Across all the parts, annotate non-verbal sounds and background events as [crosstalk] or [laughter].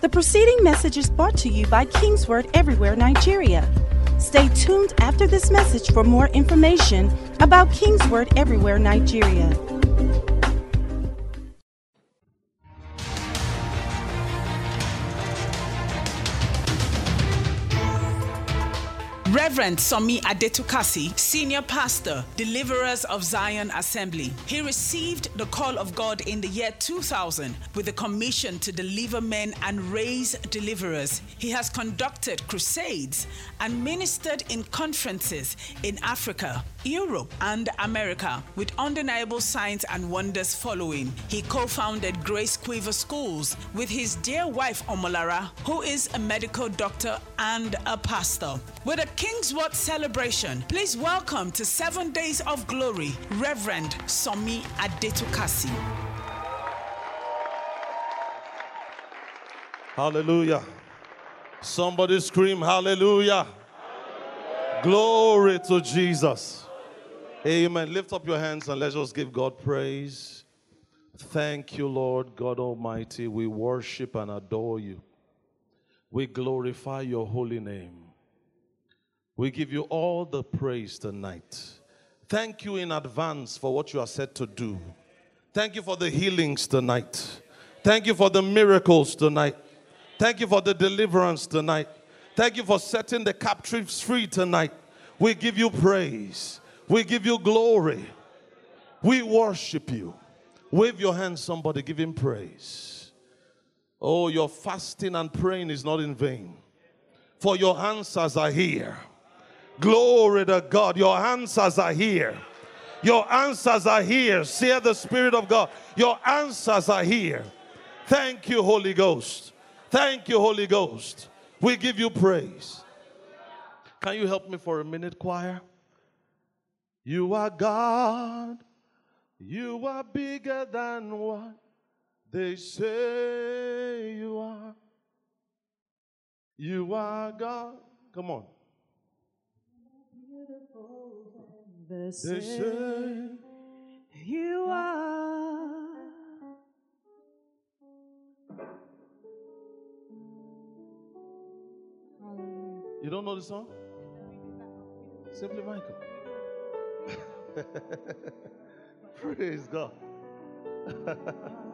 The preceding message is brought to you by Kingsword Everywhere Nigeria. Stay tuned after this message for more information about Kingsword Everywhere Nigeria. Reverend Sanmi Adetukasi, Senior Pastor, Deliverers of Zion Assembly. He received the call of God in the year 2000 with a commission to deliver men and raise deliverers. He has conducted crusades and ministered in conferences in Africa, Europe, and America with undeniable signs and wonders following. He co founded Grace Quiver Schools with his dear wife Omolara, who is a medical doctor and a pastor. With a Kingsword celebration, please welcome to Seven Days of Glory, Reverend Sanmi Adetukasi. Hallelujah. Somebody scream, Hallelujah. Glory to Jesus. Amen. Lift up your hands and let's give God praise. Thank you, Lord God Almighty. We worship and adore you. We glorify your holy name. We give you all the praise tonight. Thank you in advance for what you are set to do. Thank you for the healings tonight. Thank you for the miracles tonight. Thank you for the deliverance tonight. Thank you for setting the captives free tonight. We give you praise. We give you glory. We worship you. Wave your hands, somebody, give him praise. Oh, your fasting and praying is not in vain, for your answers are here. Glory to God. Your answers are here. Your answers are here. Say the Spirit of God. Your answers are here. Thank you, Holy Ghost. Thank you, Holy Ghost. We give you praise. Can you help me for a minute, choir? You are God. You are bigger than what they say you are. You are God. Come on. They say you are. You don't know the song? Simply Michael. [laughs] Praise God. [laughs]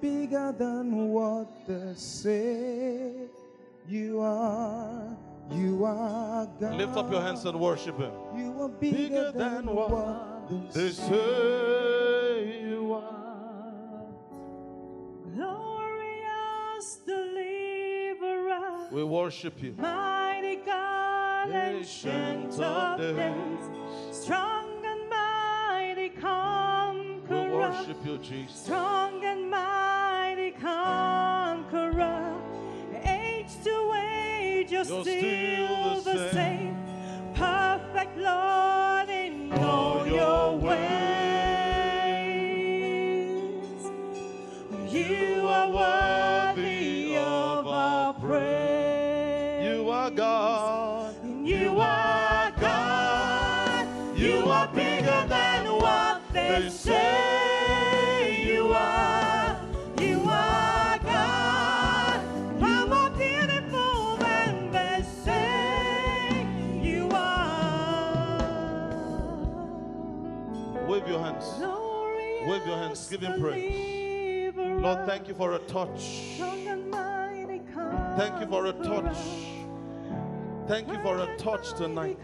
bigger than what they say. You are, you are God. Lift up your hands and worship Him. You are bigger, than, what they They say you are. Glorious deliverer, We worship you. mighty God, Ancient ancient of of days. days, strong and mighty We conqueror, worship you, Jesus. strong and mighty conqueror. Age to age, you're, You're still, still the same. same. Praise. Lord, thank you for a touch. Thank you for a touch. Thank you for a touch tonight.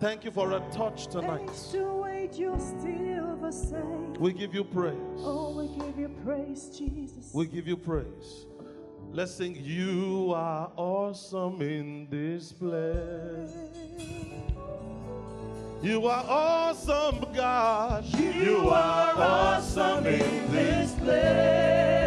Thank you for a touch tonight. We give you praise. Oh, we give you praise, Jesus. We give you praise. Let's sing, You are awesome in this place. You are awesome, God. You are awesome in this place.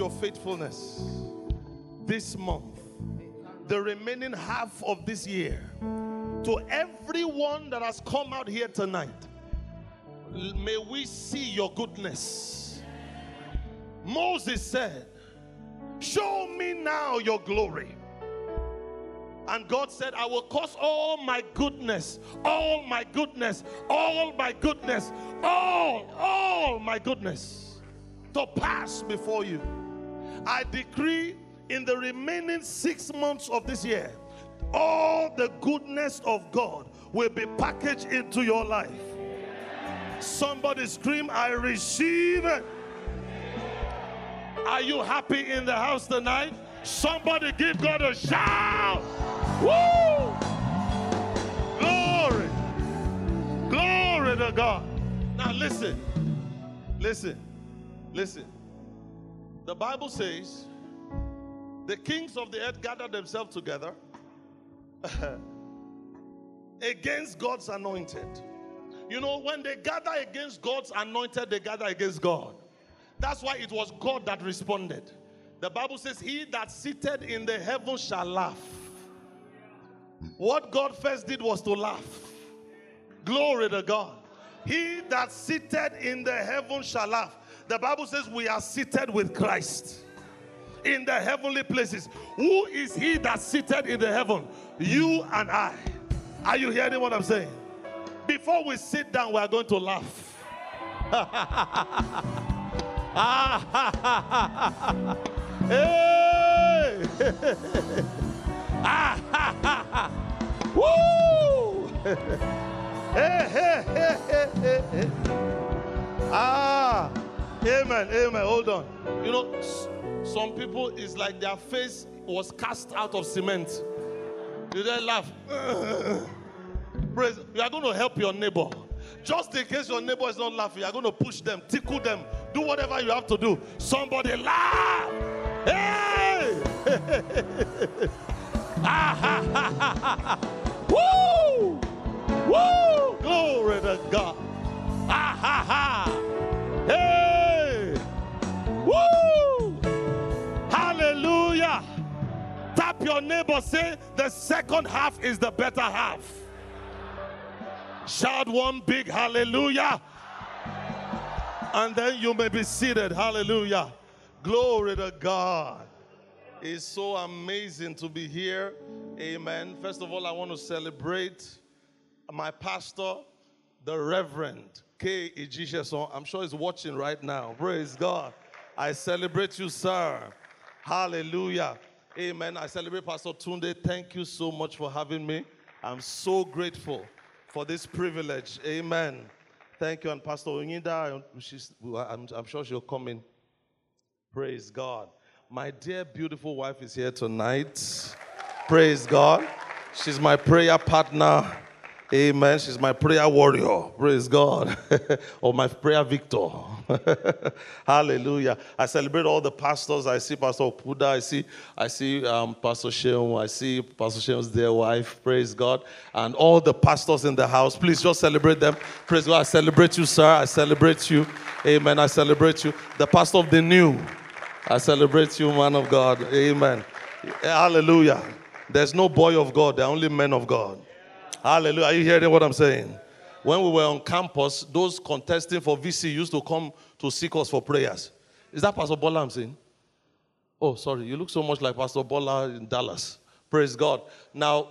Your faithfulness this month, the remaining half of this year, to everyone that has come out here tonight. May we see your goodness. Moses said, Show me now your glory. And God said, I will cause all my goodness, all my goodness, all my goodness, all, all my goodness to pass before you. I decree in the remaining six months of this year, all the goodness of God will be packaged into your life. Somebody scream, I receive it. Are you happy in the house tonight? Somebody give God a shout. Woo! Glory. Glory to God. Now listen. Listen. Listen. The Bible says the kings of the earth gathered themselves together [laughs] against God's anointed. You know, when they gather against God's anointed, they gather against God. That's why it was God that responded. The Bible says, He that seated in the heavens shall laugh. What God first did was to laugh. Glory to God. He that seated in the heavens shall laugh. The Bible says we are seated with Christ in the heavenly places. Who is he that seated in the heaven? You and I. Are you hearing what I'm saying? Before we sit down, we are going to laugh. [laughs] hey! Woo! hey, hey, hey, hey, hey. Ah, [laughs] amen, amen. Hold on. You know, some people it's like their face was cast out of cement. You then laugh. [laughs] Praise. You are going to help your neighbor. Just in case your neighbor is not laughing, you are going to push them, tickle them, do whatever you have to do. Somebody laugh. Hey! ah, ha, ha, ha, ha, ha. Woo! Woo! Glory to God. Ah, ha, ha. Hey! Tap your neighbor, say, the second half is the better half. Shout one big hallelujah. And then you may be seated. Hallelujah. Glory to God. It's so amazing to be here. Amen. First of all, I want to celebrate my pastor, the Reverend K. Ejisheson. I'm sure he's watching right now. Praise God. I celebrate you, sir. Hallelujah. Amen. I celebrate Pastor Tunde. Thank you so much for having me. I'm so grateful for this privilege. Amen. Thank you. And Pastor Onyinda, I'm, I'm sure she'll come in. Praise God. My dear, beautiful wife is here tonight. Praise God. She's my prayer partner. Amen. She's my prayer warrior. Praise God. [laughs] or my prayer victor. [laughs] Hallelujah. I celebrate all the pastors. I see Pastor Okuda. I see, I see um, Pastor Sheung. I see Pastor Sheung's dear wife. Praise God. And all the pastors in the house. Please just celebrate them. Praise God. I celebrate you, sir. I celebrate you. Amen. I celebrate you. The pastor of the new. I celebrate you, man of God. Amen. Hallelujah. There's no boy of God, there are only men of God. Hallelujah. Are you hearing what I'm saying? When we were on campus, those contesting for VC used to come to seek us for prayers. Is that Pastor Bola I'm saying? Oh, sorry. You look so much like Pastor Bola in Dallas. Praise God. Now,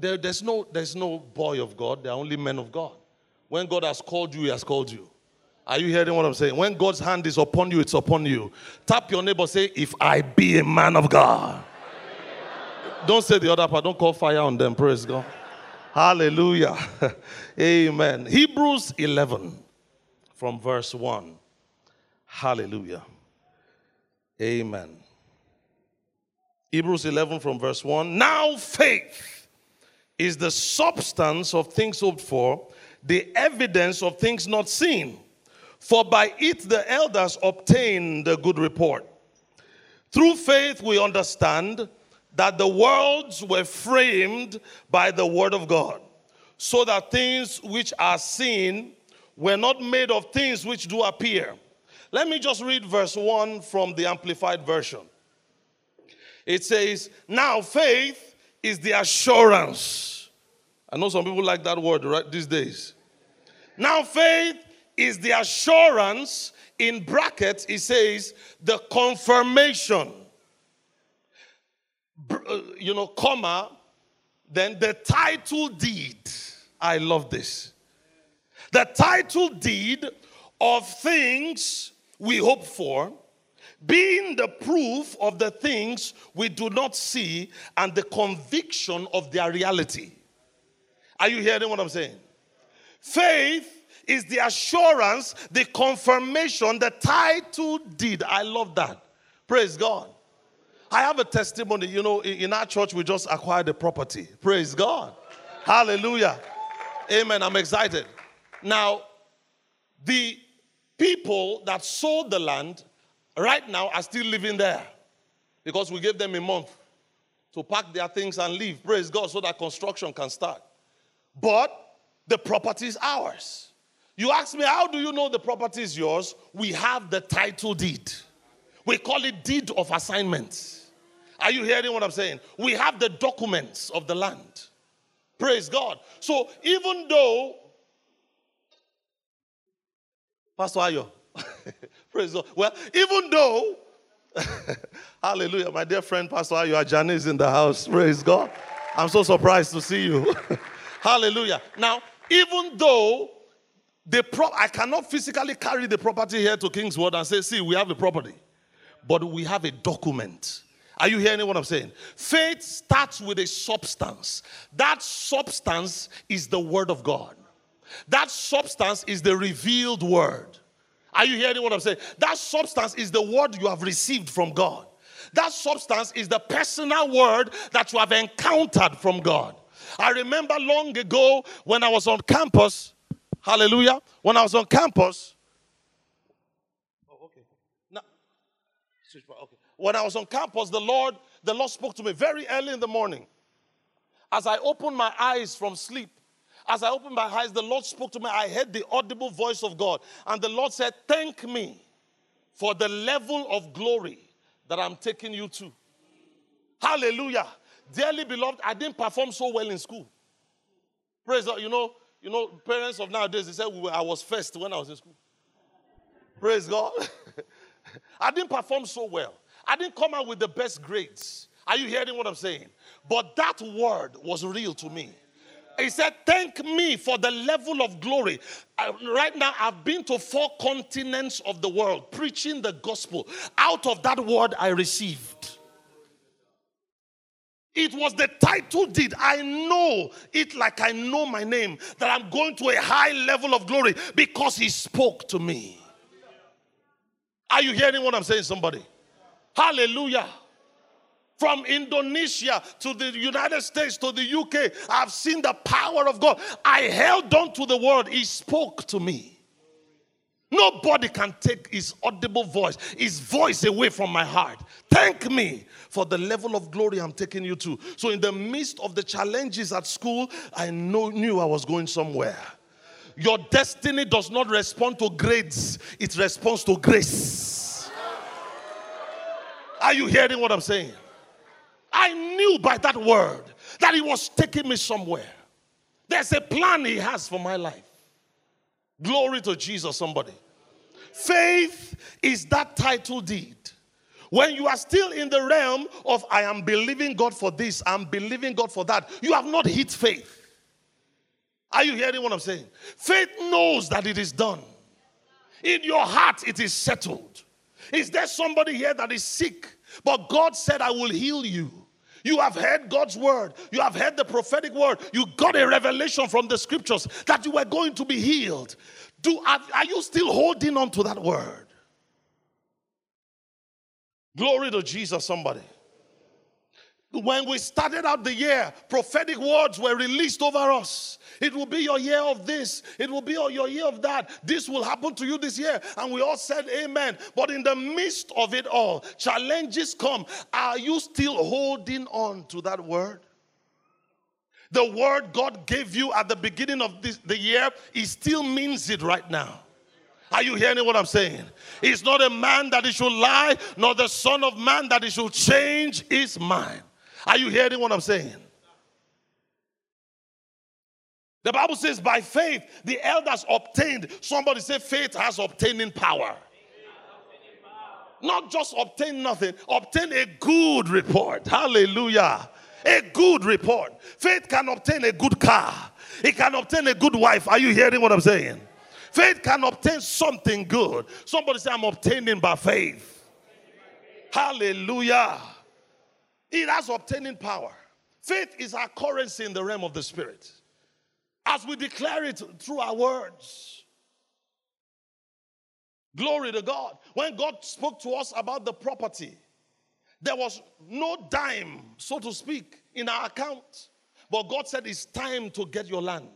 there- there's, no, there's no boy of God, there are only men of God. When God has called you, He has called you. Are you hearing what I'm saying? When God's hand is upon you, it's upon you. Tap your neighbor, say, If I be a man of God. Don't say the other part, don't call fire on them. Praise God. Hallelujah. [laughs] Amen. Hebrews 11 from verse 1. Hallelujah. Amen. Hebrews 11 from verse 1. Now faith is the substance of things hoped for, the evidence of things not seen. For by it the elders obtained a good report. Through faith, we understand that the worlds were framed by the word of God, so that things which are seen were not made of things which do appear. Let me just read verse 1 from the Amplified Version. It says, Now faith is the assurance. I know some people like that word right these days. Now faith is the assurance, in brackets, it says, the confirmation. Uh, You know, comma, then the title deed. I love this. The title deed of things we hope for, being the proof of the things we do not see and the conviction of their reality. Are you hearing what I'm saying? Faith is the assurance, the confirmation, the title deed. I love that. Praise God. I have a testimony. You know, in our church, we just acquired a property. Praise God. Hallelujah. Amen. I'm excited. Now, the people that sold the land right now are still living there because we gave them a month to pack their things and leave. Praise God, so that construction can start. But the property is ours. You ask me, how do you know the property is yours? We have the title deed. We call it deed of assignment. Are you hearing what I'm saying? We have the documents of the land. Praise God. So even though, Pastor Ayo, [laughs] praise God. Well, even though, [laughs] hallelujah, my dear friend Pastor Ayo Ajani is in the house. Praise God. I'm so surprised to see you. [laughs] hallelujah. Now, even though the pro- I cannot physically carry the property here to Kingsword and say, see, we have a property. But we have a document. Are you hearing what I'm saying? Faith starts with a substance. That substance is the word of God. That substance is the revealed word. Are you hearing what I'm saying? That substance is the word you have received from God. That substance is the personal word that you have encountered from God. I remember long ago when I was on campus, hallelujah, when I was on campus. Oh, okay. Now, switch okay. When I was on campus, the Lord, the Lord spoke to me very early in the morning. As I opened my eyes from sleep, as I opened my eyes, the Lord spoke to me. I heard the audible voice of God. And the Lord said, Thank me for the level of glory that I'm taking you to. Hallelujah. Dearly beloved, I didn't perform so well in school. Praise God. You know, you know, parents of nowadays, they were, I was first when I was in school. Praise God. [laughs] I didn't perform so well. I didn't come out with the best grades. Are you hearing what I'm saying? But that word was real to me. He said, Thank me for the level of glory. I- right now, I've been to four continents of the world preaching the gospel. Out of that word, I received. It was the title deed. I know it like I know my name, that I'm going to a high level of glory because he spoke to me. Are you hearing what I'm saying, somebody? Hallelujah. From Indonesia to the United States to the UK, I've seen the power of God. I held on to the word, He spoke to me. Nobody can take His audible voice, His voice away from my heart. Thank me for the level of glory I'm taking you to. So, in the midst of the challenges at school, I know, knew I was going somewhere. Your destiny does not respond to grades, it responds to grace. Are you hearing what I'm saying? I knew by that word that he was taking me somewhere. There's a plan He has for my life. Glory to Jesus, somebody. Faith is that title deed. When you are still in the realm of I am believing God for this, I'm believing God for that, you have not hit faith. Are you hearing what I'm saying? Faith knows that it is done. In your heart, it is settled. Is there somebody here that is sick? But God said, I will heal you. You have heard God's word. You have heard the prophetic word. You got a revelation from the scriptures that you were going to be healed. Do, are, are you still holding on to that word? Glory to Jesus, somebody. When we started out the year, prophetic words were released over us. It will be your year of this, it will be your year of that. This will happen to you this year. And we all said amen. But in the midst of it all, challenges come. Are you still holding on to that word? The word God gave you at the beginning of this, the year, He still means it right now. Are you hearing what I'm saying? It's not a man that he should lie, nor the son of man that he should change his mind. Are you hearing what I'm saying? The Bible says, by faith, the elders obtained. Somebody say, faith has obtaining power. Not just obtain nothing, obtain a good report. Hallelujah. A good report. Faith can obtain a good car, it can obtain a good wife. Are you hearing what I'm saying? Faith can obtain something good. Somebody say, I'm obtaining by faith. Hallelujah. It has obtaining power. Faith is our currency in the realm of the spirit. As we declare it through our words. Glory to God. When God spoke to us about the property, there was no dime, so to speak, in our account. But God said it's time to get your land.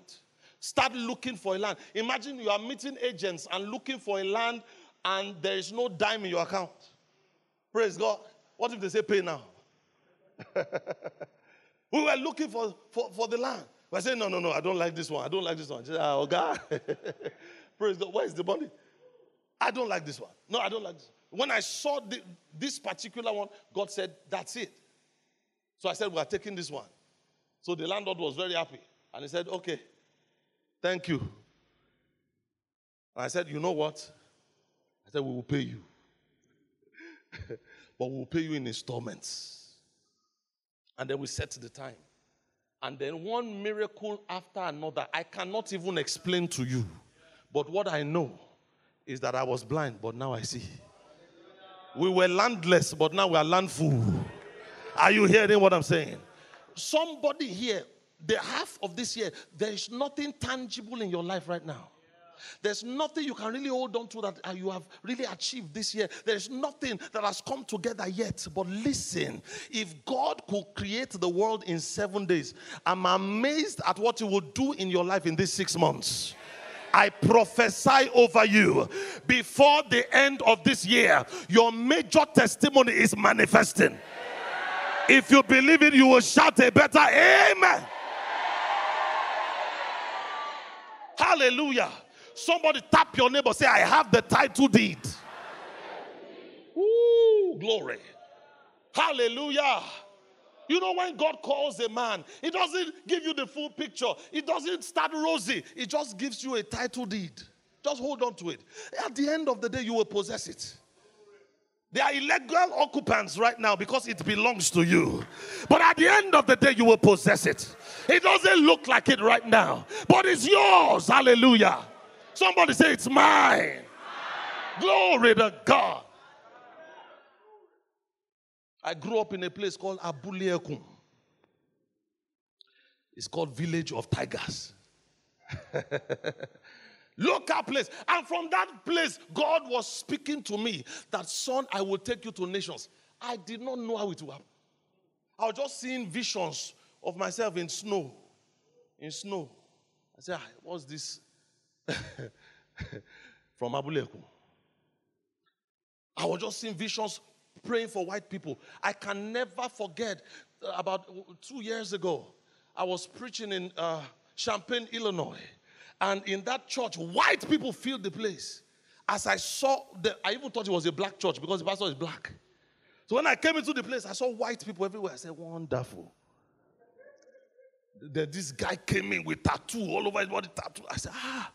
Start looking for a land. Imagine you are meeting agents and looking for a land and there is no dime in your account. Praise God. What if they say pay now? [laughs] we were looking for, for, for the land. We said, no, no, no, I don't like this one. I don't like this one. Said, ah, oh, God. [laughs] Praise God. Where is the money? I don't like this one. No, I don't like this. When I saw the, this particular one, God said, that's it. So I said, we are taking this one. So the landlord was very happy. And he said, okay, thank you. And I said, you know what? I said, we will pay you. [laughs] but we will pay you in installments. And then we set the time. And then one miracle after another. I cannot even explain to you. But what I know is that I was blind, but now I see. We were landless, but now we are landful. Are you hearing what I'm saying? Somebody here, the half of this year, there is nothing tangible in your life right now. There's nothing you can really hold on to that uh, you have really achieved this year. There's nothing that has come together yet. But listen, if God could create the world in seven days, I'm amazed at what He will do in your life in these six months. I prophesy over you before the end of this year, your major testimony is manifesting. If you believe it, you will shout a better amen. Hallelujah. Somebody tap your neighbor, say, I have the title deed. Ooh, glory. Hallelujah. You know, when God calls a man, He doesn't give you the full picture, It doesn't start rosy, it just gives you a title deed. Just hold on to it. At the end of the day, you will possess it. They are illegal occupants right now because it belongs to you. But at the end of the day, you will possess it. It doesn't look like it right now, but it's yours. Hallelujah. Somebody say, It's mine. Glory to God. I grew up in a place called Abulekum. It's called Village of Tigers. [laughs] Local place. And from that place, God was speaking to me that, son, I will take you to nations. I did not know how it would happen. I was just seeing visions of myself in snow. In snow. I said, ah, what's this? [laughs] from Abuleku. I was just seeing visions praying for white people. I can never forget uh, about two years ago, I was preaching in uh, Champaign, Illinois. And in that church, white people filled the place. As I saw, the, I even thought it was a black church because the pastor is black. So when I came into the place, I saw white people everywhere. I said, Wonderful. Then this guy came in with tattoo all over his body, tattoo. I said, ah.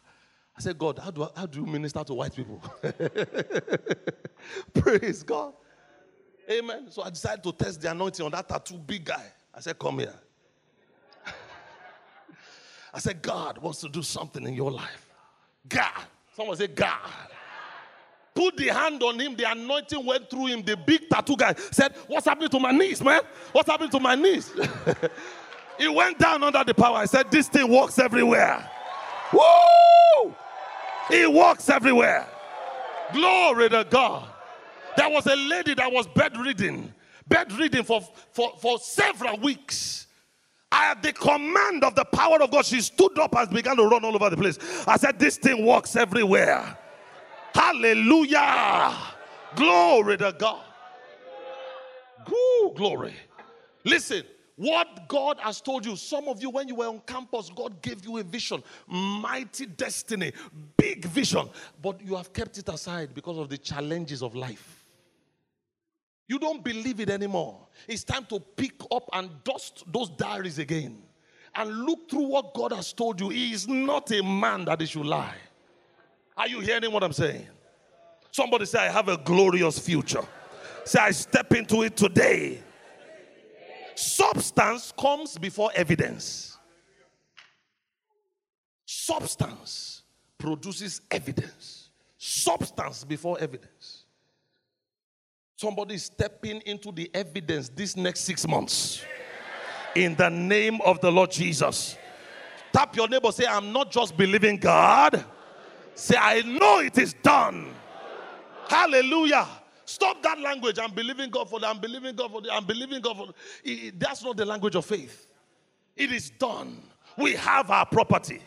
I said, God, how do, I, how do you minister to white people? [laughs] Praise God. Amen. So I decided to test the anointing on that tattoo big guy. I said, come here. [laughs] I said, God wants to do something in your life. God. Someone say, God. Put the hand on him, the anointing went through him. The big tattoo guy said, What's happening to my knees, man? What's happening to my knees? [laughs] he went down under the power. I said, This thing works everywhere. Woo! It walks everywhere. Glory to God. There was a lady that was bedridden, bedridden for, for, for several weeks. At the command of the power of God, she stood up and began to run all over the place. I said, This thing works everywhere. Hallelujah. Glory to God. Ooh, glory. Listen, what God has told you, some of you, when you were on campus, God gave you a vision, mighty destiny, big vision, but you have kept it aside because of the challenges of life. You don't believe it anymore. It's time to pick up and dust those diaries again and look through what God has told you. He is not a man that he should lie. Are you hearing what I'm saying? Somebody say, I have a glorious future. Say, I step into it today. Substance comes before evidence. Substance produces evidence. Substance before evidence. Somebody is stepping into the evidence this next six months. In the name of the Lord Jesus. Tap your neighbor, say, I'm not just believing God. Say, I know it is done. Hallelujah. Stop that language. I'm believing God for that. I'm believing God for that. I'm believing God for that. It- that's not the language of faith. It is done. We have our property.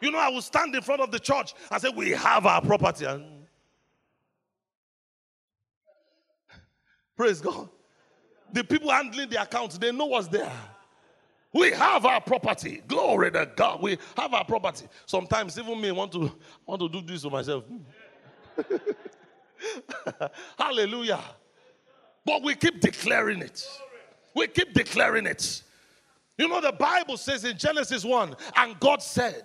You know, I will stand in front of the church and say, We have our property. And praise God. The people handling the accounts, they know what's there. We have our property. Glory to God. We have our property. Sometimes even me want to want to do this to myself. [laughs] [laughs] Hallelujah. But we keep declaring it. We keep declaring it. You know, the Bible says in Genesis 1, and God said,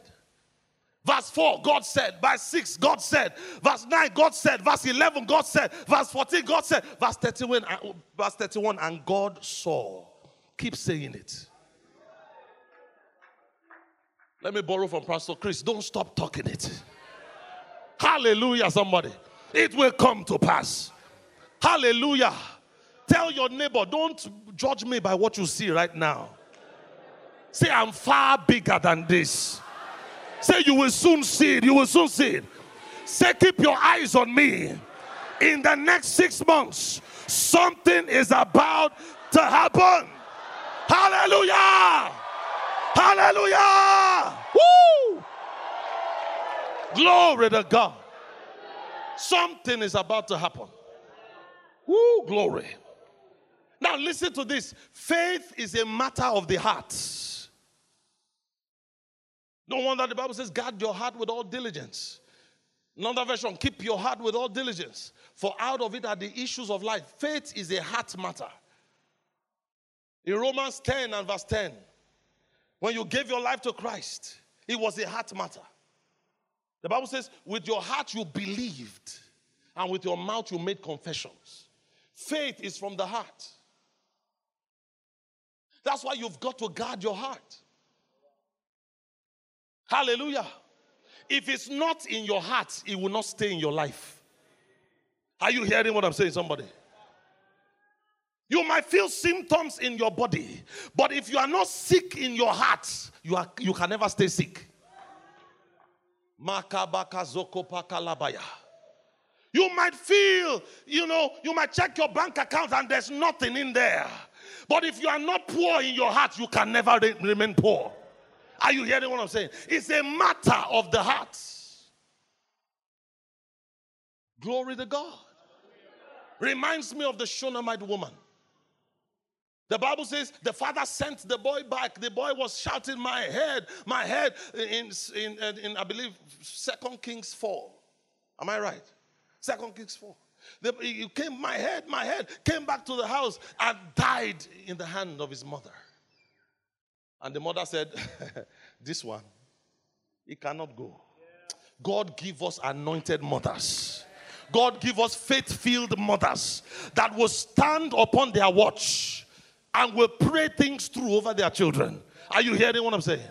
Verse 4, God said. Verse 6, God said. Verse 9, God said. Verse 11, God said. Verse 14, God said. Verse 31, uh, verse 31 and God saw. Keep saying it. Let me borrow from Pastor Chris. Don't stop talking it. Hallelujah, somebody. It will come to pass. Hallelujah. Tell your neighbor, don't judge me by what you see right now. Say, I'm far bigger than this. Say, you will soon see it. You will soon see it. Say, keep your eyes on me. In the next six months, something is about to happen. Hallelujah. Hallelujah. Woo. Glory to God. Something is about to happen. Woo, glory. Now, listen to this faith is a matter of the heart. No wonder the Bible says, guard your heart with all diligence. Another version, keep your heart with all diligence, for out of it are the issues of life. Faith is a heart matter. In Romans 10 and verse 10, when you gave your life to Christ, it was a heart matter. The Bible says, with your heart you believed, and with your mouth you made confessions. Faith is from the heart. That's why you've got to guard your heart. Hallelujah. If it's not in your heart, it will not stay in your life. Are you hearing what I'm saying, somebody? You might feel symptoms in your body, but if you are not sick in your heart, you, are, you can never stay sick. You might feel, you know, you might check your bank account and there's nothing in there. But if you are not poor in your heart, you can never re- remain poor. Are you hearing what I'm saying? It's a matter of the heart. Glory to God. Reminds me of the Shunammite woman. The Bible says the father sent the boy back. The boy was shouting, My head, my head, in, in, in I believe, Second Kings 4. Am I right? Second Kings 4. The, he came, my head, my head, came back to the house and died in the hand of his mother. And the mother said, [laughs] This one, he cannot go. God give us anointed mothers. God give us faith-filled mothers that will stand upon their watch and will pray things through over their children. Are you hearing what I'm saying?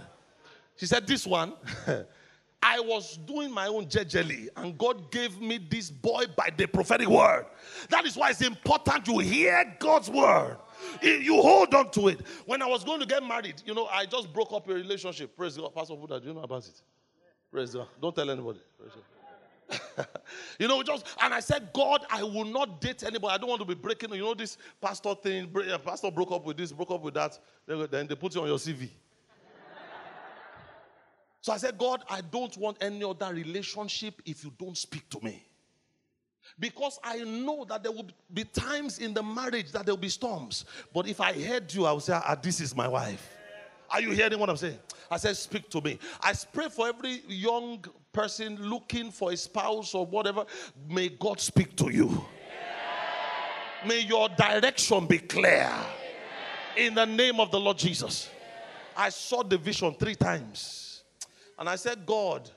She said, This one, [laughs] I was doing my own jejely, and God gave me this boy by the prophetic word. That is why it's important you hear God's word. You hold on to it. When I was going to get married, you know, I just broke up a relationship. Praise God. Pastor Buddha, do you know about it? Praise God. Don't tell anybody. [laughs] you know, just and I said, God, I will not date anybody. I don't want to be breaking. You know, this pastor thing. Pastor broke up with this, broke up with that. Then they put you on your CV. [laughs] So I said, God, I don't want any other relationship if you don't speak to me. Because I know that there will be times in the marriage that there will be storms. But if I heard you, I would say, ah, this is my wife. Are you hearing what I'm saying? I said, speak to me. I pray for every young person looking for a spouse or whatever. May God speak to you. May your direction be clear. In the name of the Lord Jesus. I saw the vision three times. And I said, God,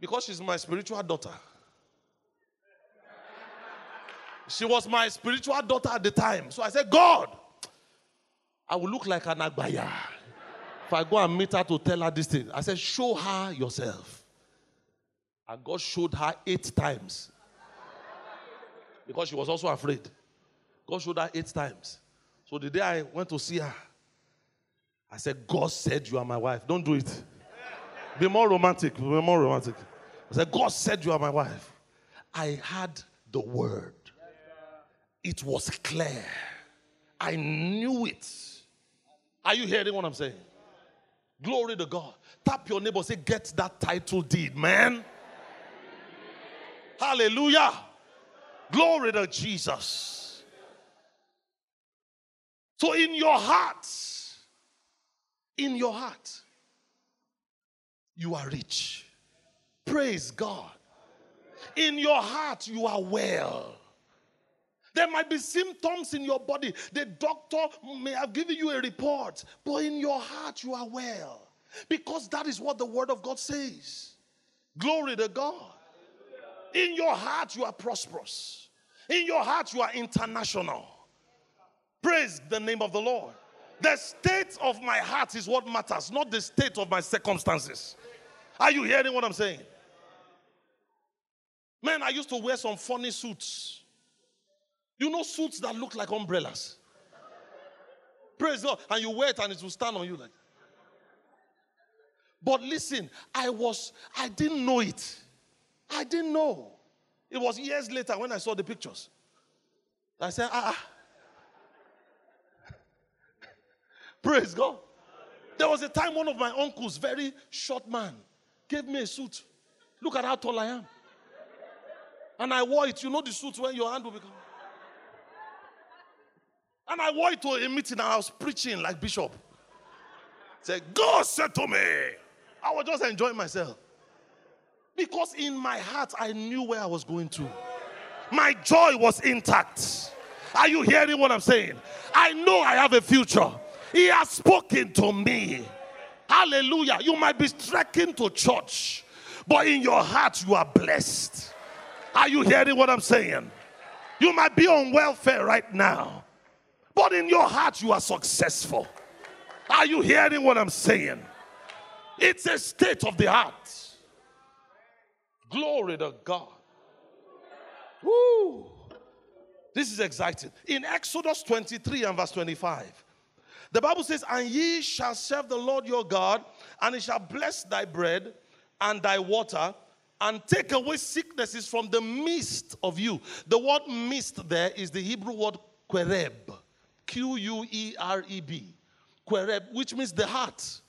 because she's my spiritual daughter. She was my spiritual daughter at the time. So I said, God, I will look like an agbaya. If I go and meet her to tell her this thing, I said, show her yourself. And God showed her eight times. Because she was also afraid. God showed her eight times. So the day I went to see her, I said, God said you are my wife. Don't do it. Be more romantic. Be more romantic. I said, God said you are my wife. I had the word. It was clear. I knew it. Are you hearing what I'm saying? Glory to God. Tap your neighbor, say, Get that title deed, man. Hallelujah. Glory to Jesus. So, in your heart, in your heart, you are rich. Praise God. In your heart, you are well. There might be symptoms in your body. The doctor may have given you a report, but in your heart, you are well. Because that is what the Word of God says. Glory to God. In your heart, you are prosperous. In your heart, you are international. Praise the name of the Lord. The state of my heart is what matters, not the state of my circumstances. Are you hearing what I'm saying? Man, I used to wear some funny suits. You know suits that look like umbrellas. Praise God. And you wear it and it will stand on you like. But listen, I was, I didn't know it. I didn't know. It was years later when I saw the pictures. I said, ah. ah. [laughs] Praise God. There was a time one of my uncles, very short man, gave me a suit. Look at how tall I am. And I wore it. You know the suit when your hand will become. And I wore it to a meeting and I was preaching like Bishop. Said, God said to me, I was just enjoying myself. Because in my heart, I knew where I was going to. My joy was intact. Are you hearing what I'm saying? I know I have a future. He has spoken to me. Hallelujah. You might be trekking to church, but in your heart, you are blessed. Are you hearing what I'm saying? You might be on welfare right now, but in your heart, you are successful. Are you hearing what I'm saying? It's a state of the heart. Glory to God. Woo. This is exciting. In Exodus 23 and verse 25, the Bible says, And ye shall serve the Lord your God, and he shall bless thy bread and thy water, and take away sicknesses from the midst of you. The word midst there is the Hebrew word quereb. Q U E R E B. Quereb, which means the heart.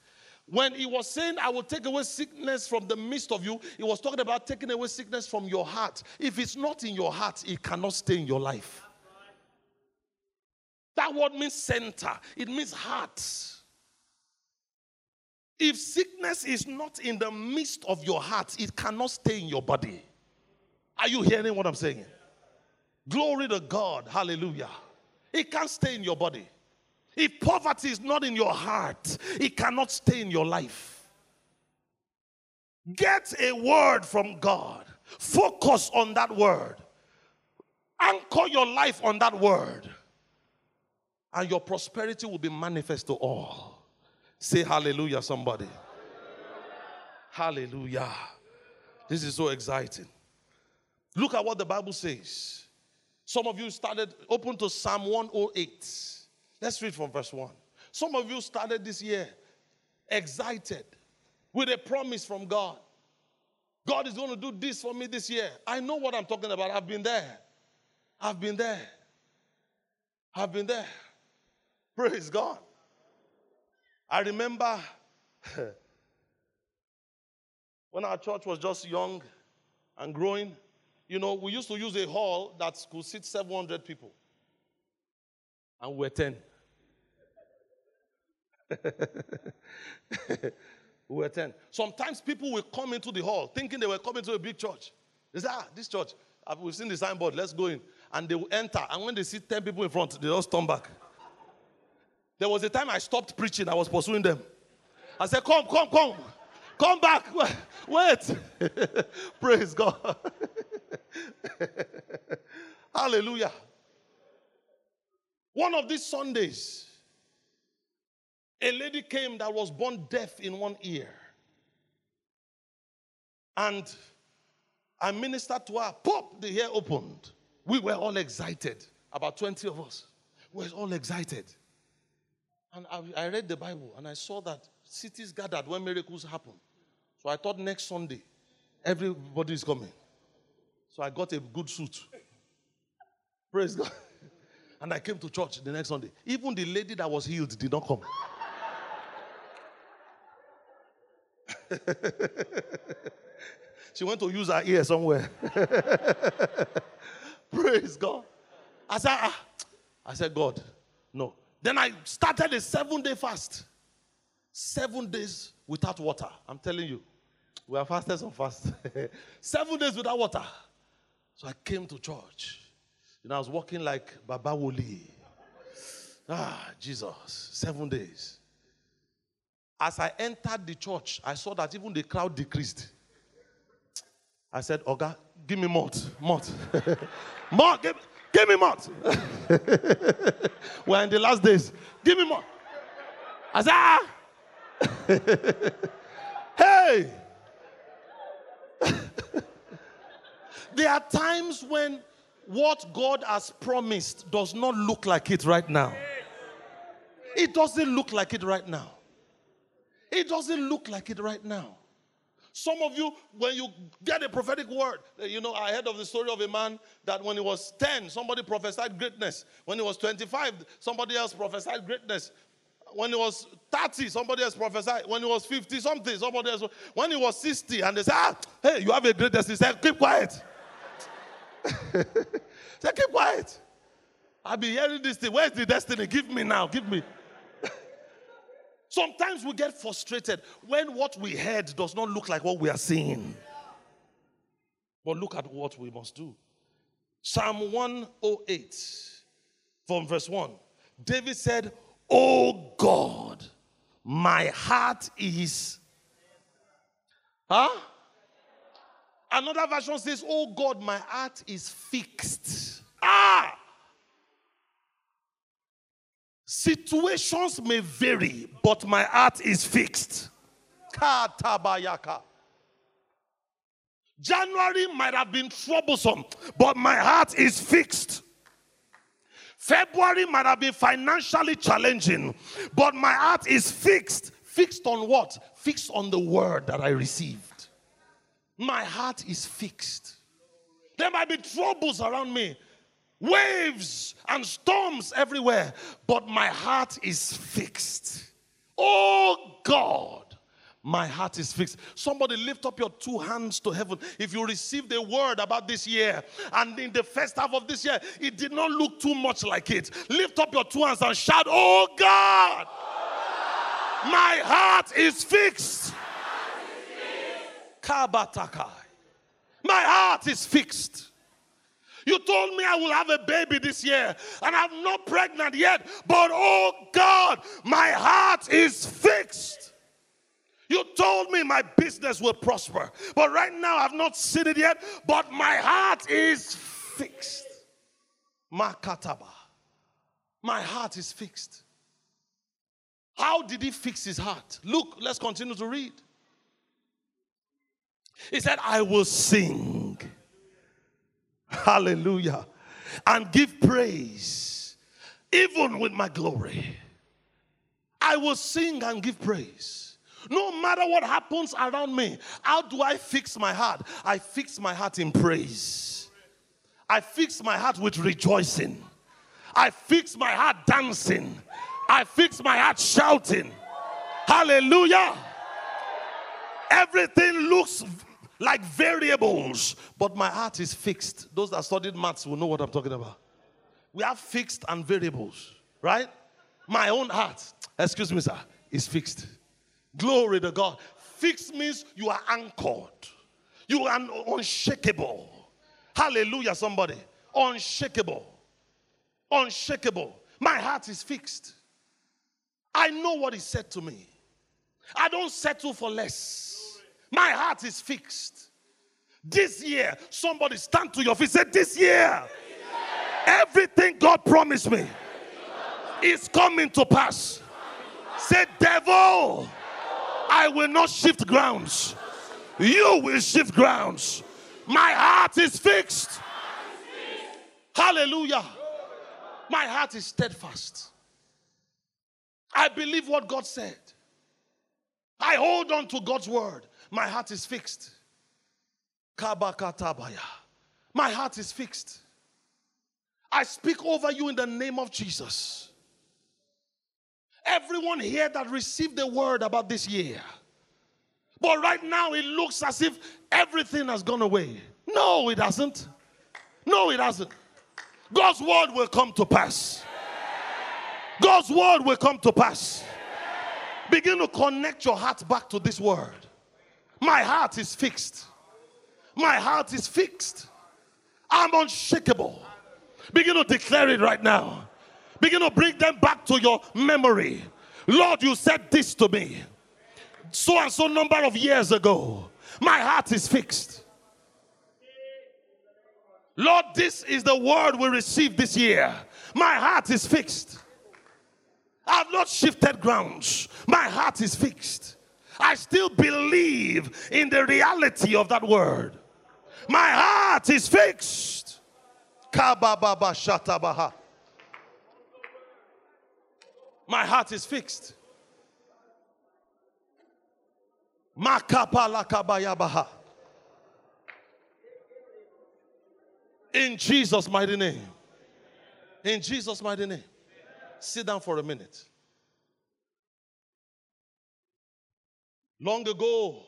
When he was saying, I will take away sickness from the midst of you, he was talking about taking away sickness from your heart. If it's not in your heart, it cannot stay in your life. That word means center, it means heart. If sickness is not in the midst of your heart, it cannot stay in your body. Are you hearing what I'm saying? Glory to God. Hallelujah. It can't stay in your body. If poverty is not in your heart, it cannot stay in your life. Get a word from God. Focus on that word. Anchor your life on that word. And your prosperity will be manifest to all. Say hallelujah, somebody. Hallelujah. This is so exciting. Look at what the Bible says. Some of you started, open to Psalm 108. Let's read from verse 1. Some of you started this year excited with a promise from God. God is going to do this for me this year. I know what I'm talking about. I've been there. I've been there. I've been there. [laughs] Praise God. I remember [laughs] when our church was just young and growing, you know, we used to use a hall that could seat 700 people. And we were 10. We were 10. Sometimes people will come into the hall thinking they were coming to a big church. They say, ah, this church, we've seen the signboard, let's go in. And they will enter. And when they see 10 people in front, they just turn back. There was a time I stopped preaching, I was pursuing them. I said, Come, come, come. Come back. [laughs] Wait. [laughs] Praise God. [laughs] Hallelujah. One of these Sundays, a lady came that was born deaf in one ear. And I ministered to her. Pop, the ear opened. We were all excited. About 20 of us. We were all excited. And I, I read the Bible and I saw that cities gathered when miracles happen. So I thought next Sunday, everybody is coming. So I got a good suit. Praise God. [laughs] And I came to church the next Sunday. Even the lady that was healed did not come. [laughs] she went to use her ear somewhere. [laughs] Praise God. I said, ah. I said, God, no. Then I started a seven day fast. Seven days without water. I'm telling you. We are fastest on fast. [laughs] seven days without water. So I came to church. Know, I was walking like Baba Woli. Ah, Jesus. Seven days. As I entered the church, I saw that even the crowd decreased. I said, Oga, give me malt. Malt. [laughs] malt. Give, give me malt. [laughs] We're in the last days. Give me more. I said, ah. [laughs] hey. there are times when what God has promised does not look like it right now. It doesn't look like it right now. It doesn't look like it right now. Some of you, when you get a prophetic word, you know, I heard of the story of a man that when he was 10, somebody prophesied greatness. When he was 25, somebody else prophesied greatness. When he was 30, somebody else prophesied. When he was 50 something, somebody else. When he was 60, and they said, ah, hey, you have a great destiny. He said, keep quiet. [laughs] say, keep quiet. I've been hearing this thing. Where's the destiny? Give me now. Give me. Sometimes we get frustrated when what we heard does not look like what we are seeing. But look at what we must do. Psalm 108, from verse 1. David said, Oh God, my heart is. Huh? Another version says, Oh God, my heart is fixed. Ah! Situations may vary, but my heart is fixed. Katabayaka. January might have been troublesome, but my heart is fixed. February might have been financially challenging, but my heart is fixed. Fixed on what? Fixed on the word that I received. My heart is fixed. There might be troubles around me, waves and storms everywhere, but my heart is fixed. Oh God, my heart is fixed. Somebody lift up your two hands to heaven. If you received a word about this year, and in the first half of this year, it did not look too much like it, lift up your two hands and shout, Oh God, my heart is fixed. Kabatakai. My heart is fixed. You told me I will have a baby this year, and I'm not pregnant yet. But oh God, my heart is fixed. You told me my business will prosper, but right now I've not seen it yet. But my heart is fixed. Makataba. My heart is fixed. How did he fix his heart? Look, let's continue to read. He said, I will sing. Hallelujah. And give praise, even with my glory. I will sing and give praise. No matter what happens around me, how do I fix my heart? I fix my heart in praise. I fix my heart with rejoicing. I fix my heart dancing. I fix my heart shouting. Hallelujah. Everything looks like variables, but my heart is fixed. Those that studied maths will know what I'm talking about. We have fixed and variables, right? My own heart, excuse me, sir, is fixed. Glory to God. Fixed means you are anchored, you are unshakable. Hallelujah, somebody. Unshakable. Unshakable. My heart is fixed. I know what he said to me. I don't settle for less. My heart is fixed. This year, somebody stand to your feet. Say, This year, everything God promised me is coming to pass. Say, Devil, I will not shift grounds. You will shift grounds. My heart is fixed. Hallelujah. My heart is steadfast. I believe what God said. I hold on to God's word. My heart is fixed. Kabakatabaya. My heart is fixed. I speak over you in the name of Jesus. Everyone here that received the word about this year. But right now it looks as if everything has gone away. No, it hasn't. No, it hasn't. God's word will come to pass. God's word will come to pass. Begin to connect your heart back to this word. My heart is fixed. My heart is fixed. I'm unshakable. Begin to declare it right now. Begin to bring them back to your memory. Lord, you said this to me so and so number of years ago. My heart is fixed. Lord, this is the word we received this year. My heart is fixed. I've not shifted grounds. My heart is fixed. I still believe in the reality of that word. My heart is fixed. My heart is fixed. In Jesus' mighty name. In Jesus' mighty name. Sit down for a minute. Long ago,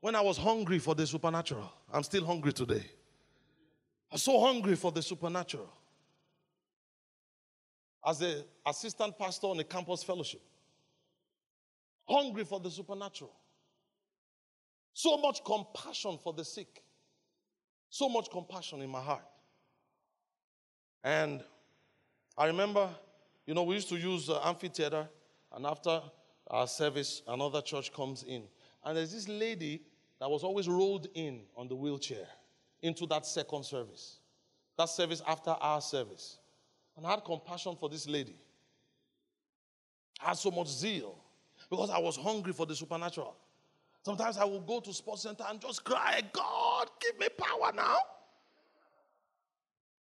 when I was hungry for the supernatural, I'm still hungry today. I'm so hungry for the supernatural. As an assistant pastor on a campus fellowship, hungry for the supernatural. So much compassion for the sick. So much compassion in my heart. And I remember, you know, we used to use uh, amphitheater, and after our service, another church comes in. And there's this lady that was always rolled in on the wheelchair into that second service. That service after our service. And I had compassion for this lady. I had so much zeal because I was hungry for the supernatural. Sometimes I will go to sports center and just cry, God, give me power now.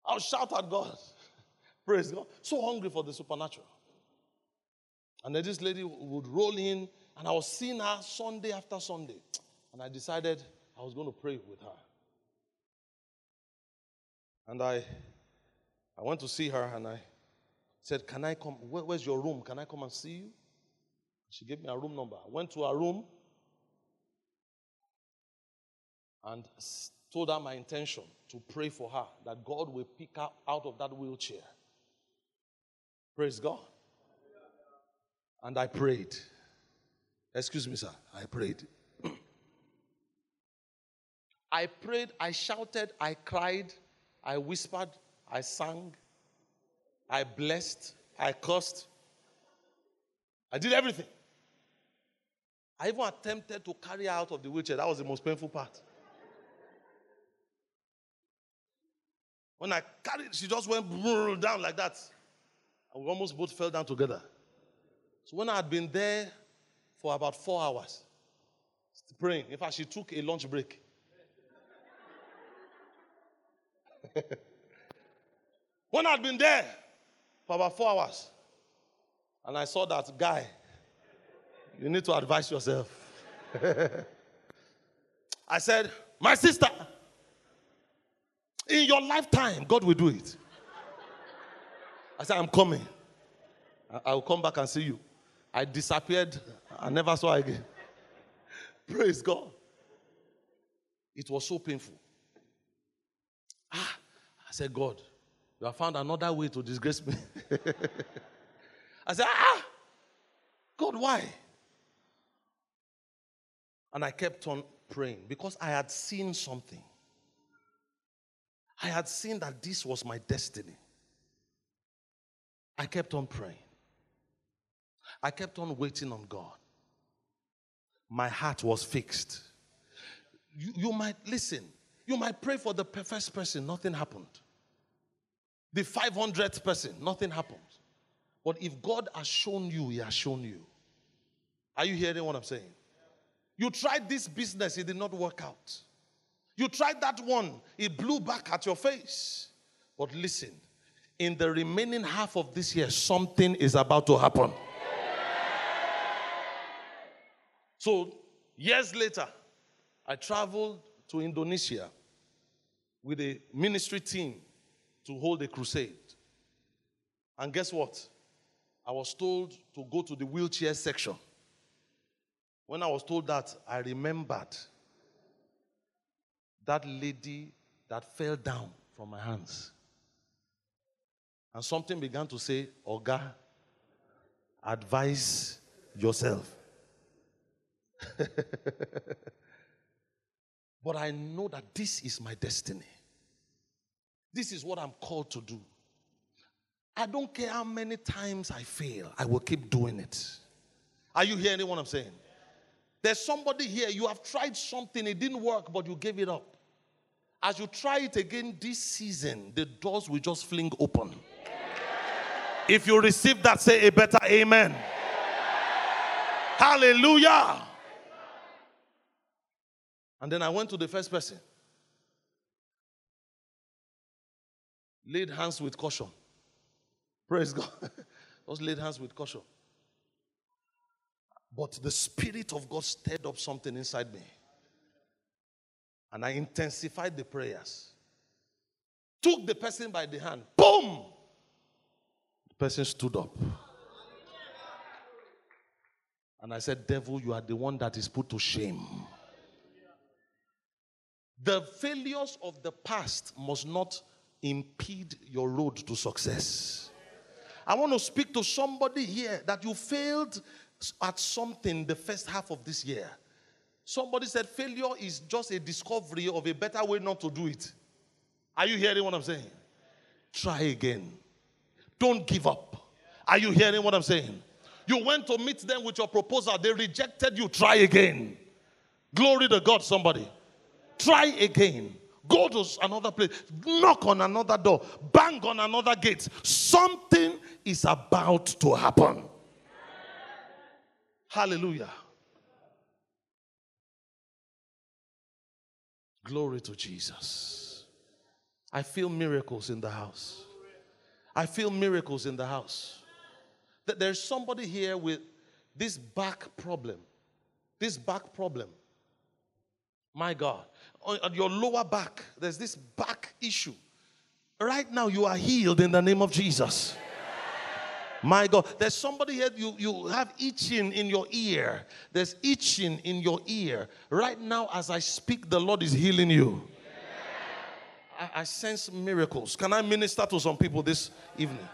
I'll shout at God. [laughs] Praise God. So hungry for the supernatural. And then this lady would roll in, and I was seeing her Sunday after Sunday. And I decided I was going to pray with her. And I, I went to see her, and I said, Can I come? Where, where's your room? Can I come and see you? She gave me a room number. I went to her room and told her my intention to pray for her that God will pick her out of that wheelchair. Praise God. And I prayed. Excuse me, sir. I prayed. [clears throat] I prayed, I shouted, I cried, I whispered, I sang, I blessed, I cursed. I did everything. I even attempted to carry her out of the wheelchair. That was the most painful part. When I carried, she just went [laughs] down like that. And we almost both fell down together. So when I had been there for about four hours, praying, in fact, she took a lunch break. [laughs] when I had been there for about four hours, and I saw that guy, you need to advise yourself. [laughs] I said, My sister, in your lifetime, God will do it. I said, I'm coming. I will come back and see you. I disappeared. I never saw again. [laughs] Praise God. It was so painful. Ah, I said, God, you have found another way to disgrace me. [laughs] I said, ah, God, why? And I kept on praying because I had seen something. I had seen that this was my destiny. I kept on praying. I kept on waiting on God. My heart was fixed. You, you might listen, you might pray for the first person, nothing happened. The 500th person, nothing happened. But if God has shown you, He has shown you. Are you hearing what I'm saying? You tried this business, it did not work out. You tried that one, it blew back at your face. But listen, in the remaining half of this year, something is about to happen. So, years later, I traveled to Indonesia with a ministry team to hold a crusade. And guess what? I was told to go to the wheelchair section. When I was told that, I remembered that lady that fell down from my hands. And something began to say, Oga, advise yourself. [laughs] but I know that this is my destiny. This is what I'm called to do. I don't care how many times I fail, I will keep doing it. Are you hearing what I'm saying? There's somebody here, you have tried something, it didn't work, but you gave it up. As you try it again this season, the doors will just fling open. If you receive that, say a better amen. Hallelujah. And then I went to the first person, laid hands with caution. Praise God. [laughs] Just laid hands with caution. But the Spirit of God stirred up something inside me. And I intensified the prayers. Took the person by the hand. Boom! The person stood up. And I said, Devil, you are the one that is put to shame. The failures of the past must not impede your road to success. I want to speak to somebody here that you failed at something the first half of this year. Somebody said failure is just a discovery of a better way not to do it. Are you hearing what I'm saying? Try again. Don't give up. Are you hearing what I'm saying? You went to meet them with your proposal, they rejected you. Try again. Glory to God, somebody. Try again. Go to another place. Knock on another door. Bang on another gate. Something is about to happen. Hallelujah. Glory to Jesus. I feel miracles in the house. I feel miracles in the house. That there's somebody here with this back problem. This back problem. My God. On your lower back, there's this back issue. Right now, you are healed in the name of Jesus. My God, there's somebody here, you, you have itching in your ear. There's itching in your ear. Right now, as I speak, the Lord is healing you. I, I sense miracles. Can I minister to some people this evening?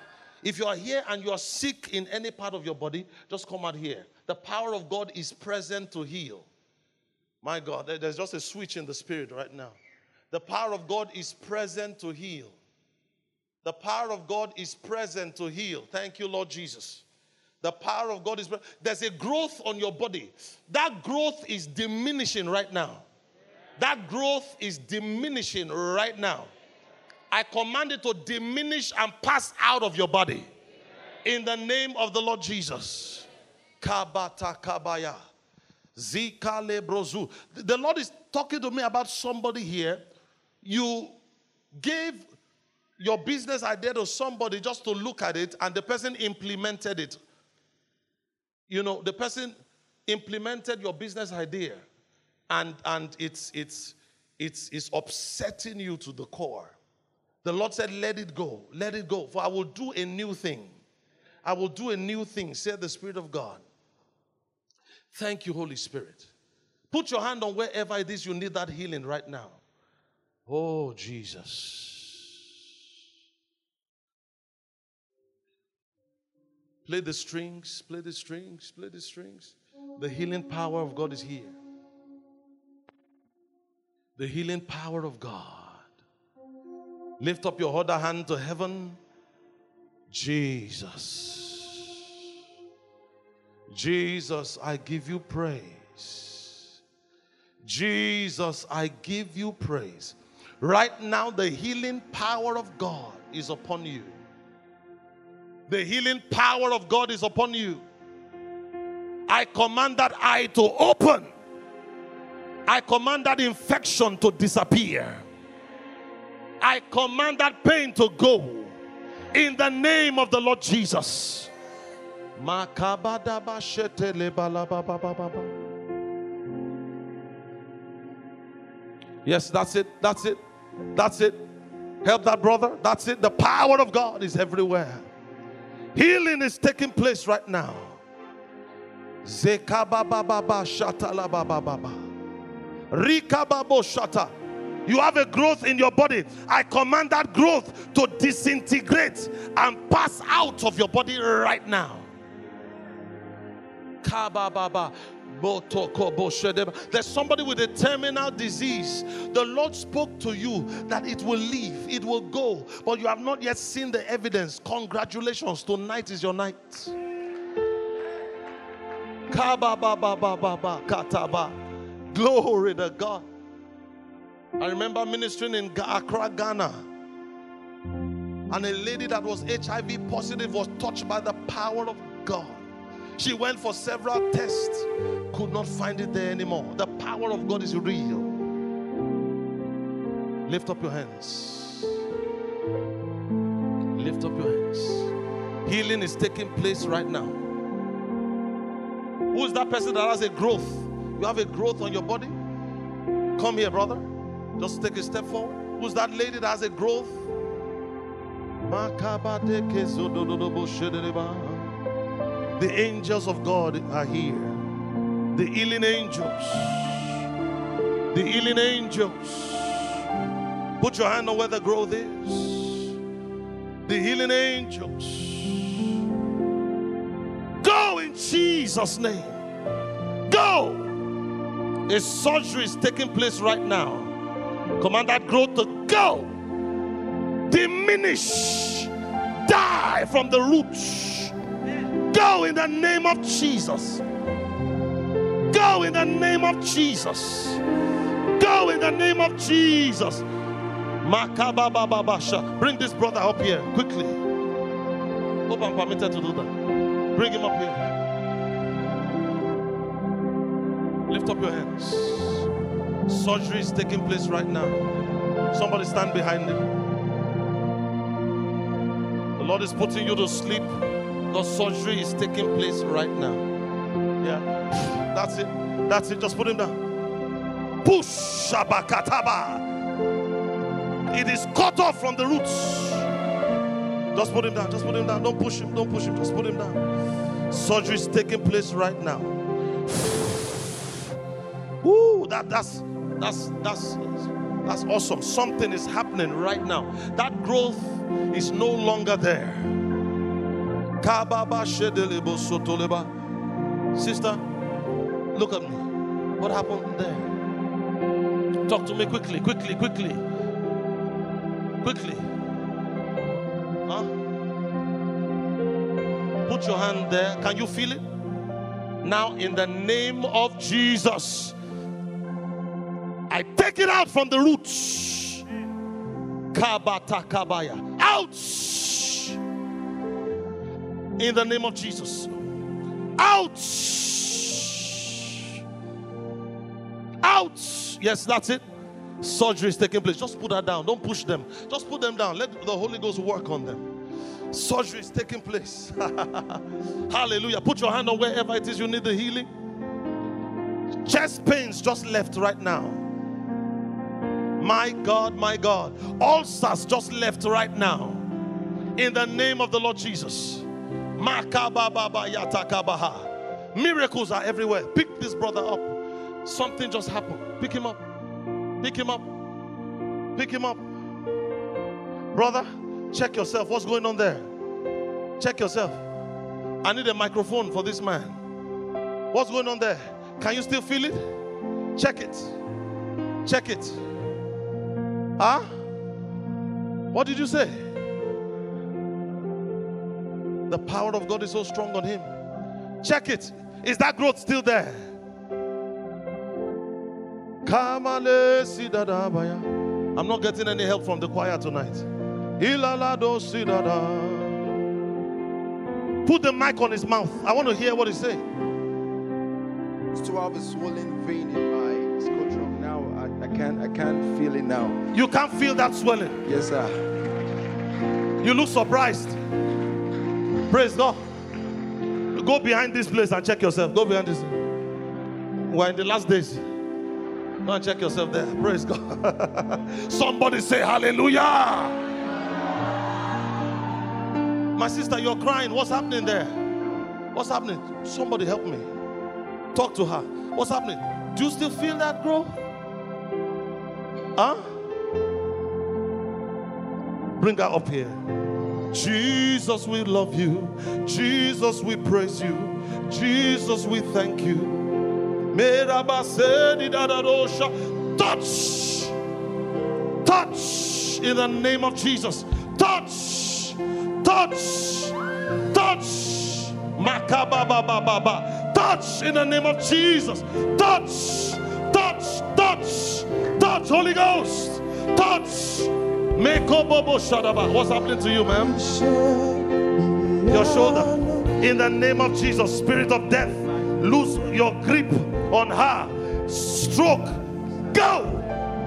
If you are here and you are sick in any part of your body, just come out here. The power of God is present to heal. My God, there's just a switch in the spirit right now. The power of God is present to heal. The power of God is present to heal. Thank you, Lord Jesus. The power of God is there's a growth on your body. That growth is diminishing right now. That growth is diminishing right now. I command it to diminish and pass out of your body. In the name of the Lord Jesus. Kabata kabaya. Zika lebrozu. The Lord is talking to me about somebody here. You gave your business idea to somebody just to look at it, and the person implemented it. You know, the person implemented your business idea, and and it's it's it's it's upsetting you to the core. The Lord said, Let it go, let it go, for I will do a new thing. I will do a new thing, said the Spirit of God. Thank you, Holy Spirit. Put your hand on wherever it is you need that healing right now. Oh, Jesus. Play the strings, play the strings, play the strings. The healing power of God is here. The healing power of God. Lift up your other hand to heaven. Jesus. Jesus, I give you praise. Jesus, I give you praise. Right now, the healing power of God is upon you. The healing power of God is upon you. I command that eye to open. I command that infection to disappear. I command that pain to go in the name of the Lord Jesus. Yes, that's it. That's it. That's it. Help that brother. That's it. The power of God is everywhere. Healing is taking place right now. You have a growth in your body. I command that growth to disintegrate and pass out of your body right now. There's somebody with a terminal disease. The Lord spoke to you that it will leave, it will go, but you have not yet seen the evidence. Congratulations, tonight is your night. Glory to God. I remember ministering in Accra, Ghana. And a lady that was HIV positive was touched by the power of God. She went for several tests, could not find it there anymore. The power of God is real. Lift up your hands. Lift up your hands. Healing is taking place right now. Who is that person that has a growth? You have a growth on your body? Come here, brother. Just take a step forward. Who's that lady that has a growth? The angels of God are here. The healing angels. The healing angels. Put your hand on where the growth is. The healing angels. Go in Jesus' name. Go. A surgery is taking place right now. Command that growth to go. Diminish. Die from the roots. Go in the name of Jesus. Go in the name of Jesus. Go in the name of Jesus. Bring this brother up here quickly. Hope I'm permitted to do that. Bring him up here. Lift up your hands. Surgery is taking place right now. Somebody stand behind him. The Lord is putting you to sleep because surgery is taking place right now. Yeah. That's it. That's it. Just put him down. Push Shabakataba. It is cut off from the roots. Just put him down. Just put him down. Don't push him. Don't push him. Just put him down. Surgery is taking place right now. Ooh, that that's that's that's that's awesome. Something is happening right now. That growth is no longer there. Sister, look at me. What happened there? Talk to me quickly, quickly, quickly. Quickly. Huh? Put your hand there. Can you feel it? Now, in the name of Jesus, I take it out from the roots. Kabata kabaya. Out! In the name of Jesus. Out! Out! Yes, that's it. Surgery is taking place. Just put that down. Don't push them. Just put them down. Let the Holy Ghost work on them. Surgery is taking place. [laughs] Hallelujah. Put your hand on wherever it is you need the healing. Chest pains just left right now. My God, my God. Ulcers just left right now. In the name of the Lord Jesus. Miracles are everywhere. Pick this brother up. Something just happened. Pick him up. Pick him up. Pick him up. Brother, check yourself. What's going on there? Check yourself. I need a microphone for this man. What's going on there? Can you still feel it? Check it. Check it. Huh? What did you say? The power of God is so strong on him. Check it. Is that growth still there? I'm not getting any help from the choir tonight. Put the mic on his mouth. I want to hear what he's saying. Still have a swollen vein in my scrotum now. I, I can't I can't feel it now. You can't feel that swelling. Yes, sir. You look surprised. Praise God. Go behind this place and check yourself. Go behind this. We're in the last days. Go and check yourself there. Praise God. [laughs] Somebody say hallelujah. My sister, you're crying. What's happening there? What's happening? Somebody help me. Talk to her. What's happening? Do you still feel that growth? Huh? Bring her up here. Jesus, we love you. Jesus, we praise you. Jesus, we thank you. Touch. Touch in the name of Jesus. Touch. Touch. Touch. Touch in the name of Jesus. Touch. Touch. Touch. Touch. Holy Ghost. Touch. What's happening to you, ma'am? Your shoulder. In the name of Jesus, spirit of death, lose your grip on her. Stroke. Go.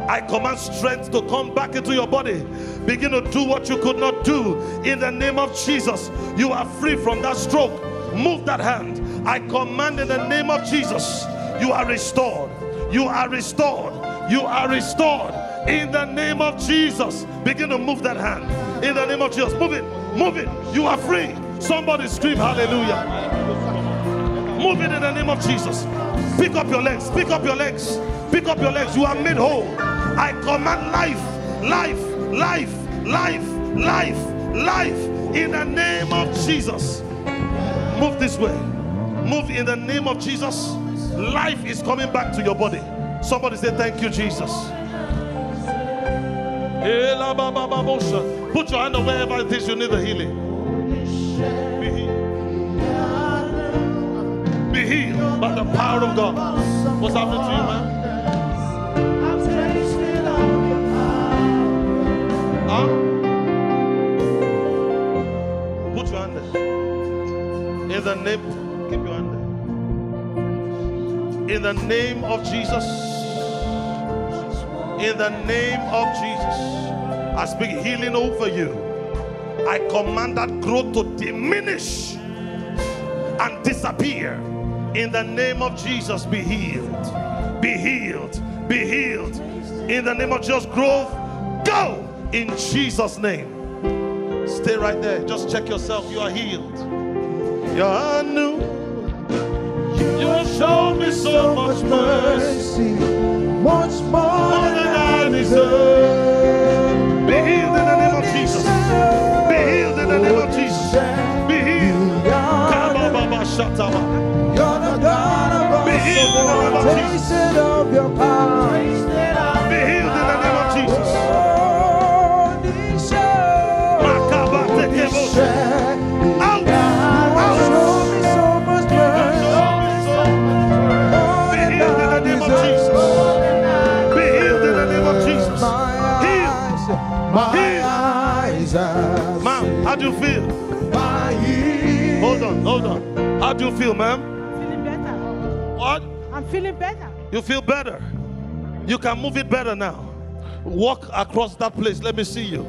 I command strength to come back into your body. Begin to do what you could not do. In the name of Jesus, you are free from that stroke. Move that hand. I command in the name of Jesus, you are restored. You are restored. You are restored. In the name of Jesus, begin to move that hand. In the name of Jesus, move it. Move it. You are free. Somebody scream hallelujah. Move it in the name of Jesus. Pick up your legs. Pick up your legs. Pick up your legs. You are made whole. I command life, life, life, life, life, life in the name of Jesus. Move this way. Move in the name of Jesus. Life is coming back to your body. Somebody say, Thank you, Jesus. Put your hand on wherever it is you need the healing. Be healed. Be healed by the power of God. What's happening to you, man? Huh? Put your hand there. In the name, keep your hand there. In the name of Jesus. In the name of Jesus. I speak healing over you. I command that growth to diminish and disappear. In the name of Jesus, be healed. Be healed. Be healed. In the name of Jesus, growth, go in Jesus' name. Stay right there. Just check yourself. You are healed. You're new. You shown me so much mercy. Much more than I deserve. Be healed in the name of Jesus. Be healed in the name of Jesus. Be healed. You're the God of Be healed in the name of. Jesus. Feel, ma'am? Feeling better. What? I'm feeling better. You feel better. You can move it better now. Walk across that place. Let me see you.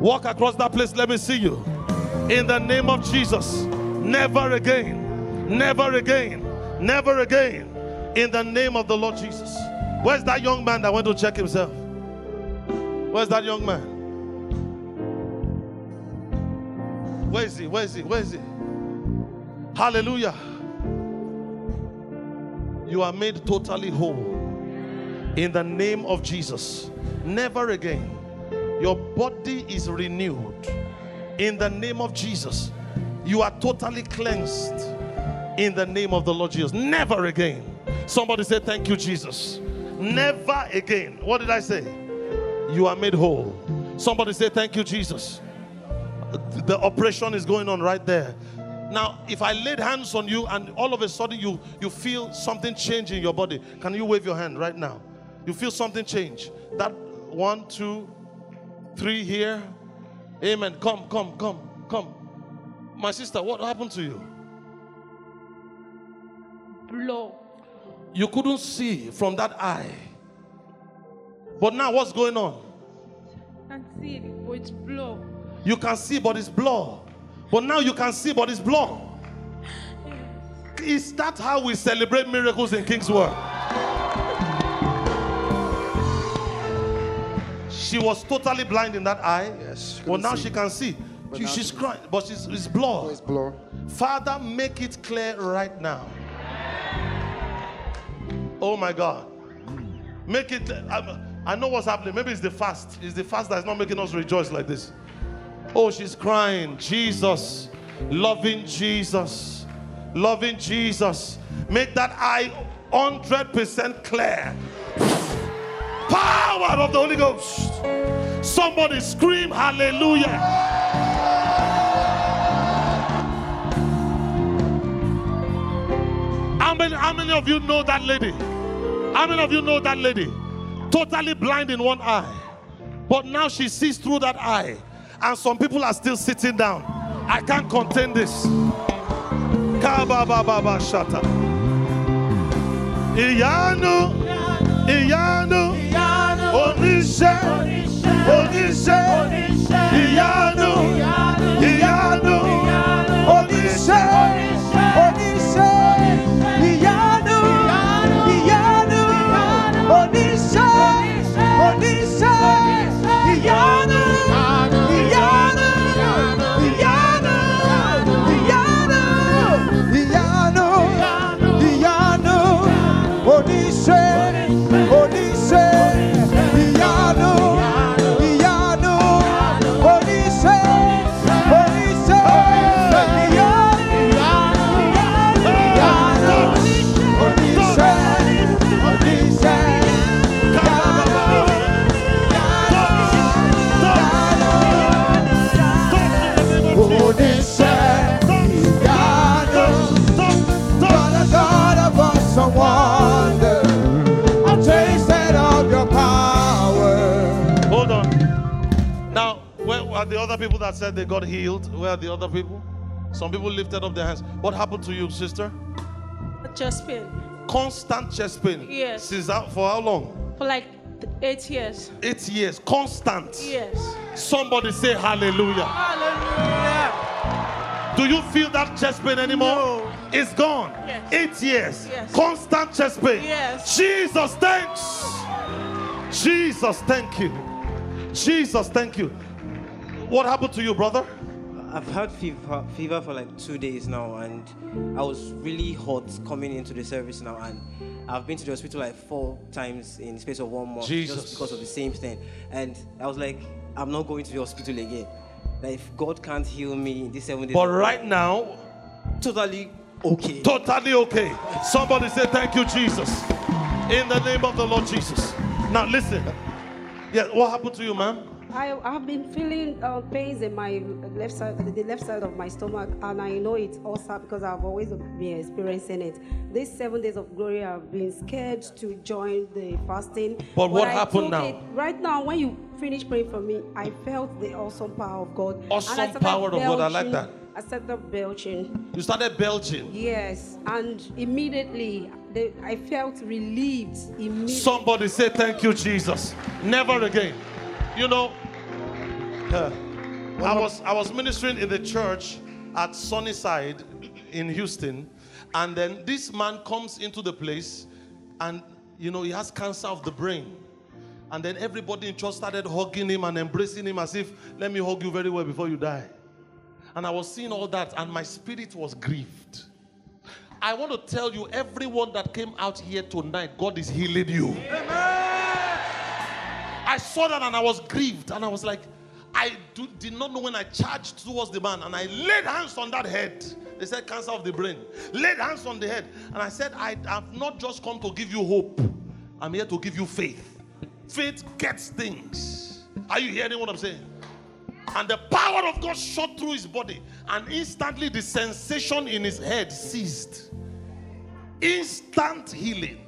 Walk across that place. Let me see you. In the name of Jesus. Never again. Never again. Never again. In the name of the Lord Jesus. Where's that young man that went to check himself? Where's that young man? Where is he? Where is he? Where is he? Hallelujah. You are made totally whole. In the name of Jesus. Never again. Your body is renewed. In the name of Jesus. You are totally cleansed. In the name of the Lord Jesus. Never again. Somebody say, Thank you, Jesus. Never again. What did I say? You are made whole. Somebody say, Thank you, Jesus. The operation is going on right there. Now, if I laid hands on you and all of a sudden you, you feel something change in your body, can you wave your hand right now? You feel something change. That one, two, three here. Amen. Come, come, come, come. My sister, what happened to you? Blow. You couldn't see from that eye. But now what's going on? Can't see it, but it's blow. You can see, but it's blur. But now you can see, but it's blur. Is that how we celebrate miracles in Kingsword? She was totally blind in that eye. Yes, she now see. she can see. She- now she's crying, but she's, it's. It's blur. Father, make it clear right now. Oh my God. Make it. I, I know what's happening. Maybe it's the fast. It's the fast that's not making us rejoice like this. Oh, she's crying. Jesus. Loving Jesus. Loving Jesus. Make that eye 100% clear. Power of the Holy Ghost. Somebody scream hallelujah. How many, how many of you know that lady? How many of you know that lady? Totally blind in one eye. But now she sees through that eye. And some people are still sitting down. I can't contain this. Shata. Iyanu. Iyanu. Oníṣẹ́. Oníṣẹ́. Ìyanu. Said they got healed? Where are the other people? Some people lifted up their hands. What happened to you, sister? Chest pain. Constant chest pain. Yes. Since how, for how long? For like eight years. Eight years. Constant. Yes. Somebody say hallelujah. Hallelujah. Do you feel that chest pain anymore? No. It's gone. Yes. Eight years. Yes. Constant chest pain. Yes. Jesus, thanks. Jesus, thank you. Jesus, thank you. What happened to you, brother? I've had fever, fever for like two days now, and I was really hot coming into the service now, and I've been to the hospital like four times in the space of one month Jesus. just because of the same thing. And I was like, I'm not going to the hospital again. Like, if God can't heal me in these seven days, But right now, totally okay. totally okay. Somebody say thank you, Jesus. In the name of the Lord Jesus. Now listen. Yeah, what happened to you, ma'am? I have been feeling uh, pains in my left side, the left side of my stomach, and I know it's ulcer because I've always been experiencing it. These seven days of glory, I've been scared to join the fasting. But what I happened now? it- right now, when you finish praying for me, I felt the awesome power of God. Awesome power of God, I like belching. that. I started belching. You started belching. Yes, and immediately I felt relieved. Immediately. Somebody say thank you, Jesus. Never again. You know, I was I was ministering in the church at Sunnyside in Houston, and then this man comes into the place, and you know he has cancer of the brain. And then everybody in church started hugging him and embracing him as if, let me hug you very well before you die. And I was seeing all that, and my spirit was grieved. I want to tell you, everyone that came out here tonight, God is healing you. I saw that and I was grieved, and I was like, I do, did not know when I charged towards the man, and I laid hands on that head. They said cancer of the brain. Laid hands on the head, and I said, I have not just come to give you hope. I'm here to give you faith. Faith gets things. Are you hearing what I'm saying? And the power of God shot through his body, and instantly the sensation in his head ceased. Instant healing.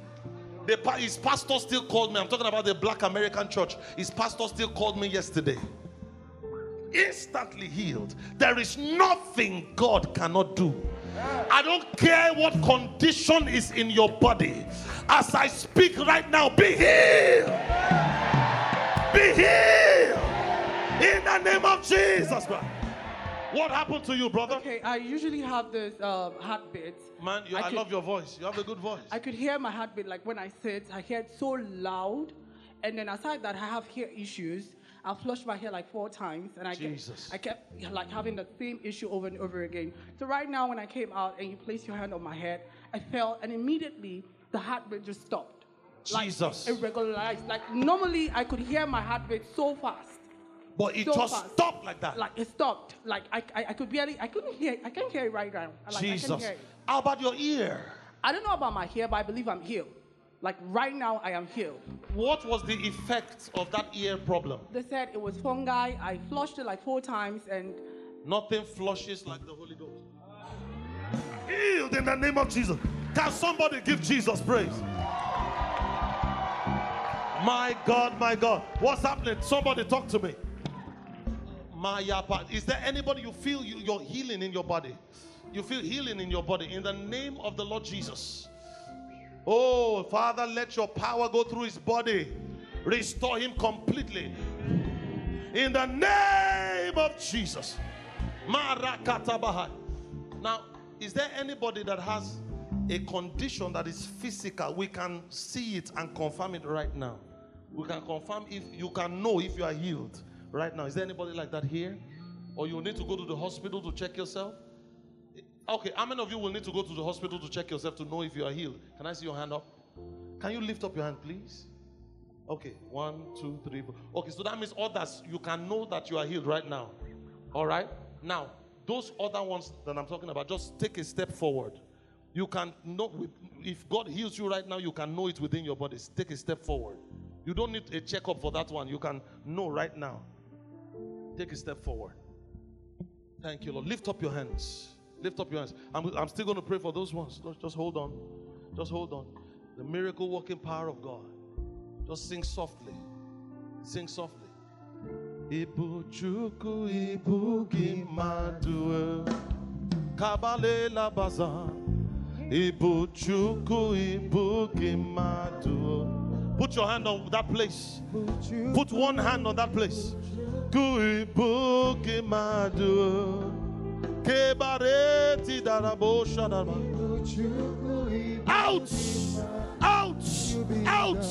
The, his pastor still called me. I'm talking about the black American church. His pastor still called me yesterday. Instantly healed. There is nothing God cannot do. I don't care what condition is in your body. As I speak right now, be healed. Be healed. In the name of Jesus Christ. What happened to you, brother? Okay, I usually have this um, heartbeat. Man, you, I I, could- love your voice. You have a good voice. I could hear my heartbeat like when I sit. I hear it so loud, and then aside that, I have hair issues. I flushed my hair like four times, and I Jesus. kept, I kept like having the same issue over and over again. So right now, when I came out and you placed your hand on my head, I felt, and immediately the heartbeat just stopped. Like, Jesus. It regularized. Like normally, I could hear my heartbeat so fast. But it so just fast. stopped like that. Like it stopped. Like I, I, I could barely, I couldn't hear. I can't hear it right now. Like, I can Jesus. hear it. How about your ear? I don't know about my hair, but I believe I'm healed. Like right now, I am healed. What was the effect of that ear problem? They said it was fungi. I flushed it like four times, and Nothing flushes like the Holy Ghost. Healed in the name of Jesus. Can somebody give Jesus praise? My God, my God. What's happening? Somebody talk to me. Is there anybody you feel you, you're healing in your body? You feel healing in your body in the name of the Lord Jesus. Oh, Father, let your power go through his body. Restore him completely. In the name of Jesus. Now, is there anybody that has a condition that is physical? We can see it and confirm it right now. We can confirm if you can know if you are healed right now. Is there anybody like that here? Or you need to go to the hospital to check yourself? Okay, how many of you will need to go to the hospital to check yourself to know if you are healed? Can I see your hand up? Can you lift up your hand, please? Okay, one, two, three. Okay, so that means others, you can know that you are healed right now. All right? Now, those other ones that I'm talking about, just take a step forward. You can know, if God heals you right now, you can know it within your body. Take a step forward. You don't need a checkup for that one. You can know right now. Take a step forward. Thank you, Lord. Lift up your hands. Lift up your hands. I'm, I'm still going to pray for those ones. Just- hold on. Just hold on. The miracle working power of God. Just sing softly. Sing softly. Ibu chuku ibu gimadue kabalela baza ibu chuku ibu gimadue Put your hand on that place. Put one hand on that place. Ku ibu gimadue kebareti darabo shadaba. Out! Out! Out!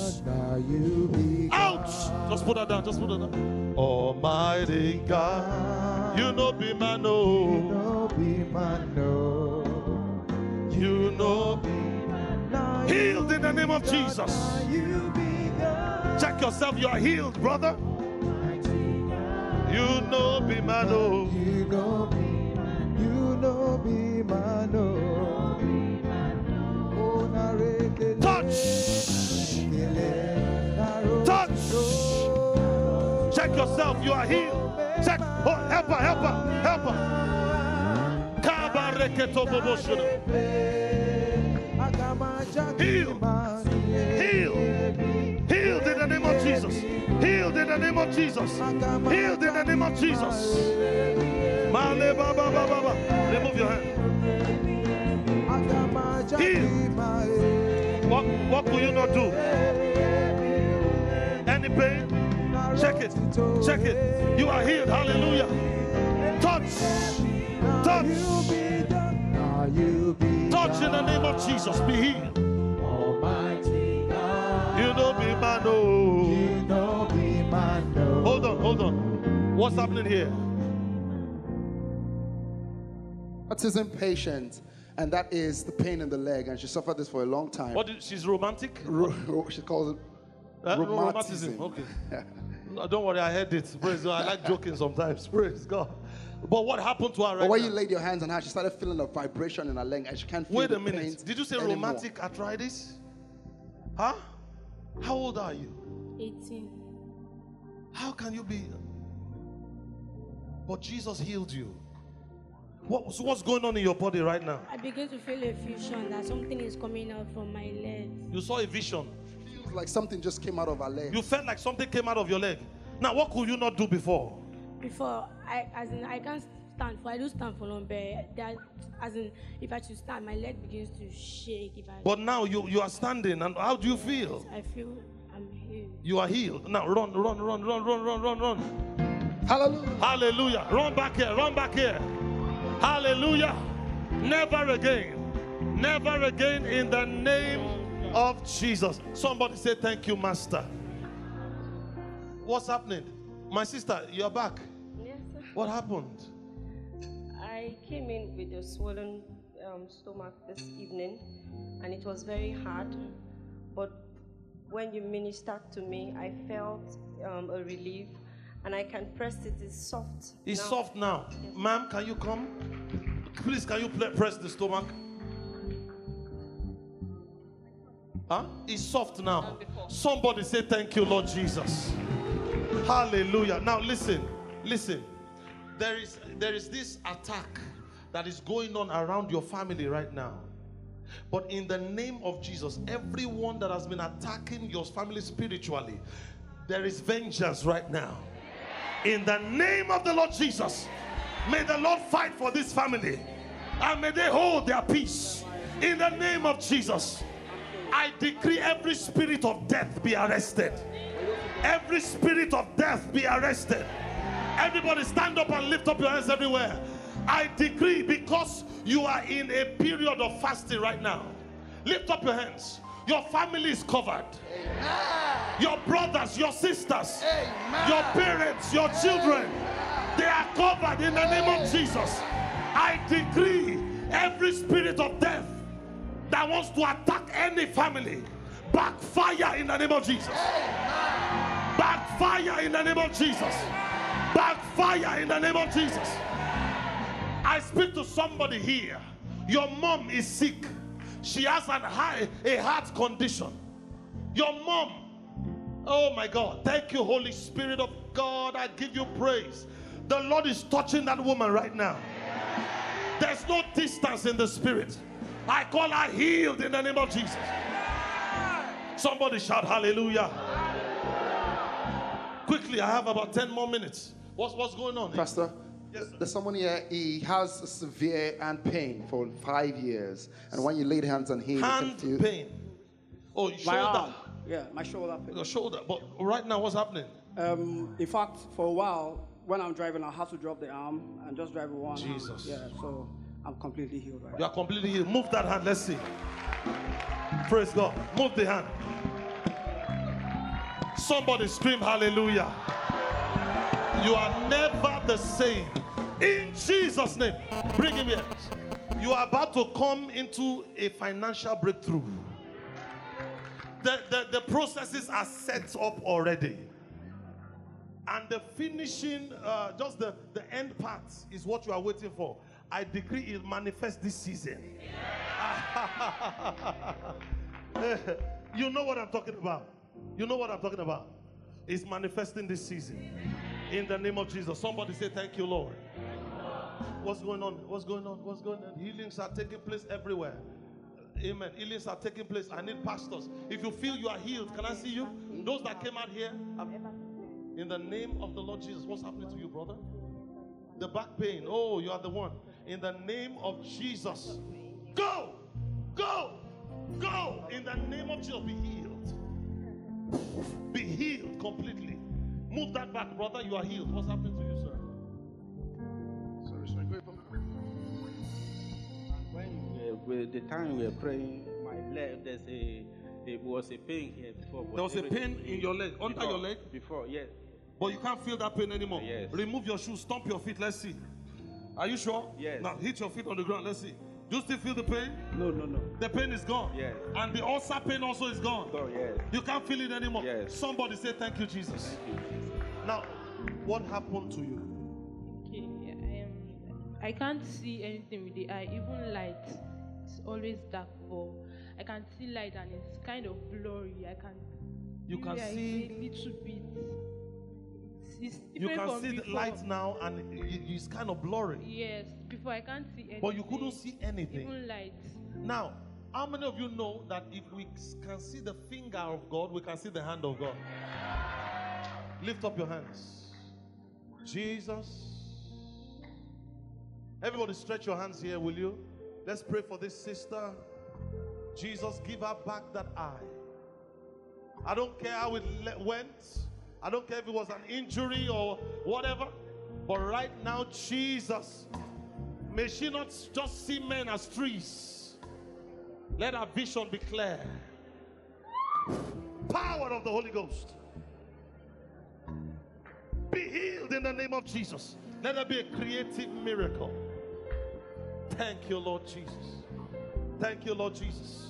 Out! Just put that down. Just put that down. Almighty God, you know be my no. You know be my no. You know be my no. healed in the name of Jesus. Check yourself. You are healed, brother. You know be man no. You know me, you know me, man. Oh, ke Touch! ke le, na ro Touch! Check yourself. You are healed. Check. Oh, help her, help her, help her. Kabareketo boboshuna. The name of Jesus. Healed in the name of Jesus. Healed in the name of Jesus. Remove your hand. Healed. What, what will you not do? Any pain? Check it. Check it. You are healed. Hallelujah. Touch. Touch. Touch in the name of Jesus. Be healed. Be oh. Hold on, hold on. What's happening here? Autism patient, and that is the pain in the leg, and she suffered this for a long time. What did, she's romantic? Ro- she calls it Uh, rheumatism. rheumatism. Okay. No, don't worry, I heard it. Praise God. I like joking sometimes. [laughs] Praise God. But what happened to her right But when now? you laid your hands on her, she started feeling a vibration in her leg, and she can't feel Wait a minute. Did you say anymore. rheumatic arthritis? Huh? How old are you? 18. How can you be? But Jesus healed you. What, so what's going on in your body right now? I begin to feel a fusion that something is coming out from my leg. You saw a vision. Feels like something just came out of her leg. You felt like something came out of your leg. Now, what could you not do before? Before I as in I can't stand for I do stand for long but that as in if I should stand my leg begins to shake if I But now you, you are standing, and how do you feel? I feel I'm healed. You are healed. Now run, run, run, run, run, run, run, run. Hallelujah. Hallelujah. Run back here, run back here. Hallelujah. Never again. Never again in the name of Jesus. Somebody say, Thank you, Master. What's happening? My sister, you're back. Yes, sir. What happened? I came in with a swollen um, stomach this evening, and it was very hard. But when you ministered to me, I felt um, a relief, and I can press it. It's soft. It's now. soft now. Ma'am, can you come? Please, can you press the stomach? Huh? It's soft now. Somebody say, Thank you, Lord Jesus. Hallelujah. Now listen, listen. There is there is this attack that is going on around your family right now. But in the name of Jesus, everyone that has been attacking your family spiritually, there is vengeance right now. In the name of the Lord Jesus, may the Lord fight for this family and may they hold their peace. In the name of Jesus, I decree every spirit of death be arrested. Every spirit of death be arrested. Everybody stand up and lift up your hands everywhere. I decree because you are in a period of fasting right now. Lift up your hands. Your family is covered. Your brothers, your sisters, your parents, your children, they are covered in the name of Jesus. I decree every spirit of death that wants to attack any family, backfire in the name of Jesus. Backfire in the name of Jesus. Backfire in the name of Jesus. I speak to somebody here. Your mom is sick. She has an high, a heart condition. Your mom, oh my God, thank you, Holy Spirit of God. I give you praise. The Lord is touching that woman right now. There's no distance in the spirit. I call her healed in the name of Jesus. Somebody shout hallelujah. Quickly, I have about 10 more minutes. What's, what's going on? Pastor, Yes, there's someone here, he has a severe hand pain for five years. And when you laid hands on him, he Hand can feel pain. Oh, My shoulder. arm. Yeah, my shoulder pain. Your shoulder. But right now, what's happening? Um, in fact, for a while, when I'm driving, I have to drop the arm and just drive with one arm. Jesus. Yeah, so I'm completely healed right You are completely healed. Move that hand. Let's see. Praise God. Move the hand. Somebody scream hallelujah. You are never the same. In Jesus' name. Bring him here. You are about to come into a financial breakthrough. The, the, the processes are set up already. And the finishing, uh, just the, the end part is what you are waiting for. I decree it manifests this season. [laughs] you know what I'm talking about. You know what I'm talking about. It's manifesting this season. In the name of Jesus. Somebody say, Thank you, Lord. What's going on? What's going on? What's going on? Healings are taking place everywhere. Amen. Healings are taking place. I need pastors. If you feel you are healed, can I see you? Those that came out here, in the name of the Lord Jesus, what's happening to you, brother? The back pain. Oh, you are the one. In the name of Jesus, go, go, go. In the name of Jesus, be healed. Be healed completely. Move that back, brother. You are healed. What's happening to you, sir? Sorry, sorry. Go. When you were, with the time we were praying, my leg, there's a, there was a pain here before. There was a pain in your leg, under before- your leg? Before, yes. But you can't feel that pain anymore. Yes. Remove your shoes, stomp your feet. Let's see. Are you sure? Yes. Now hit your feet on the ground. Let's see. Do you still feel the pain? No, no, no. The pain is gone. Yes. And the ulcer pain also is gone. Go, yes. You can't feel it anymore. Yes. Somebody say thank you, Jesus. Now, what happened to you? Okay, um, I am I can't see anything with the eye, even light. It's always dark, but I can see light and it's kind of blurry. I can. You can see- a little bit. It's, You can see the light now, and it- it's kind of blurry. Yes, before I can't see anything. But you couldn't see anything. Even light. Now, how many of you know that if we can see the finger of God, we can see the hand of God? Lift up your hands. Jesus. Everybody, stretch your hands here, will you? Let's pray for this sister. Jesus, give her back that eye. I don't care how it went. I don't care if it was an injury or whatever. But right now, Jesus, may she not just see men as trees. Let her vision be clear. Power of the Holy Ghost. Be healed in the name of Jesus. Let there be a creative miracle. Thank you, Lord Jesus. Thank you, Lord Jesus.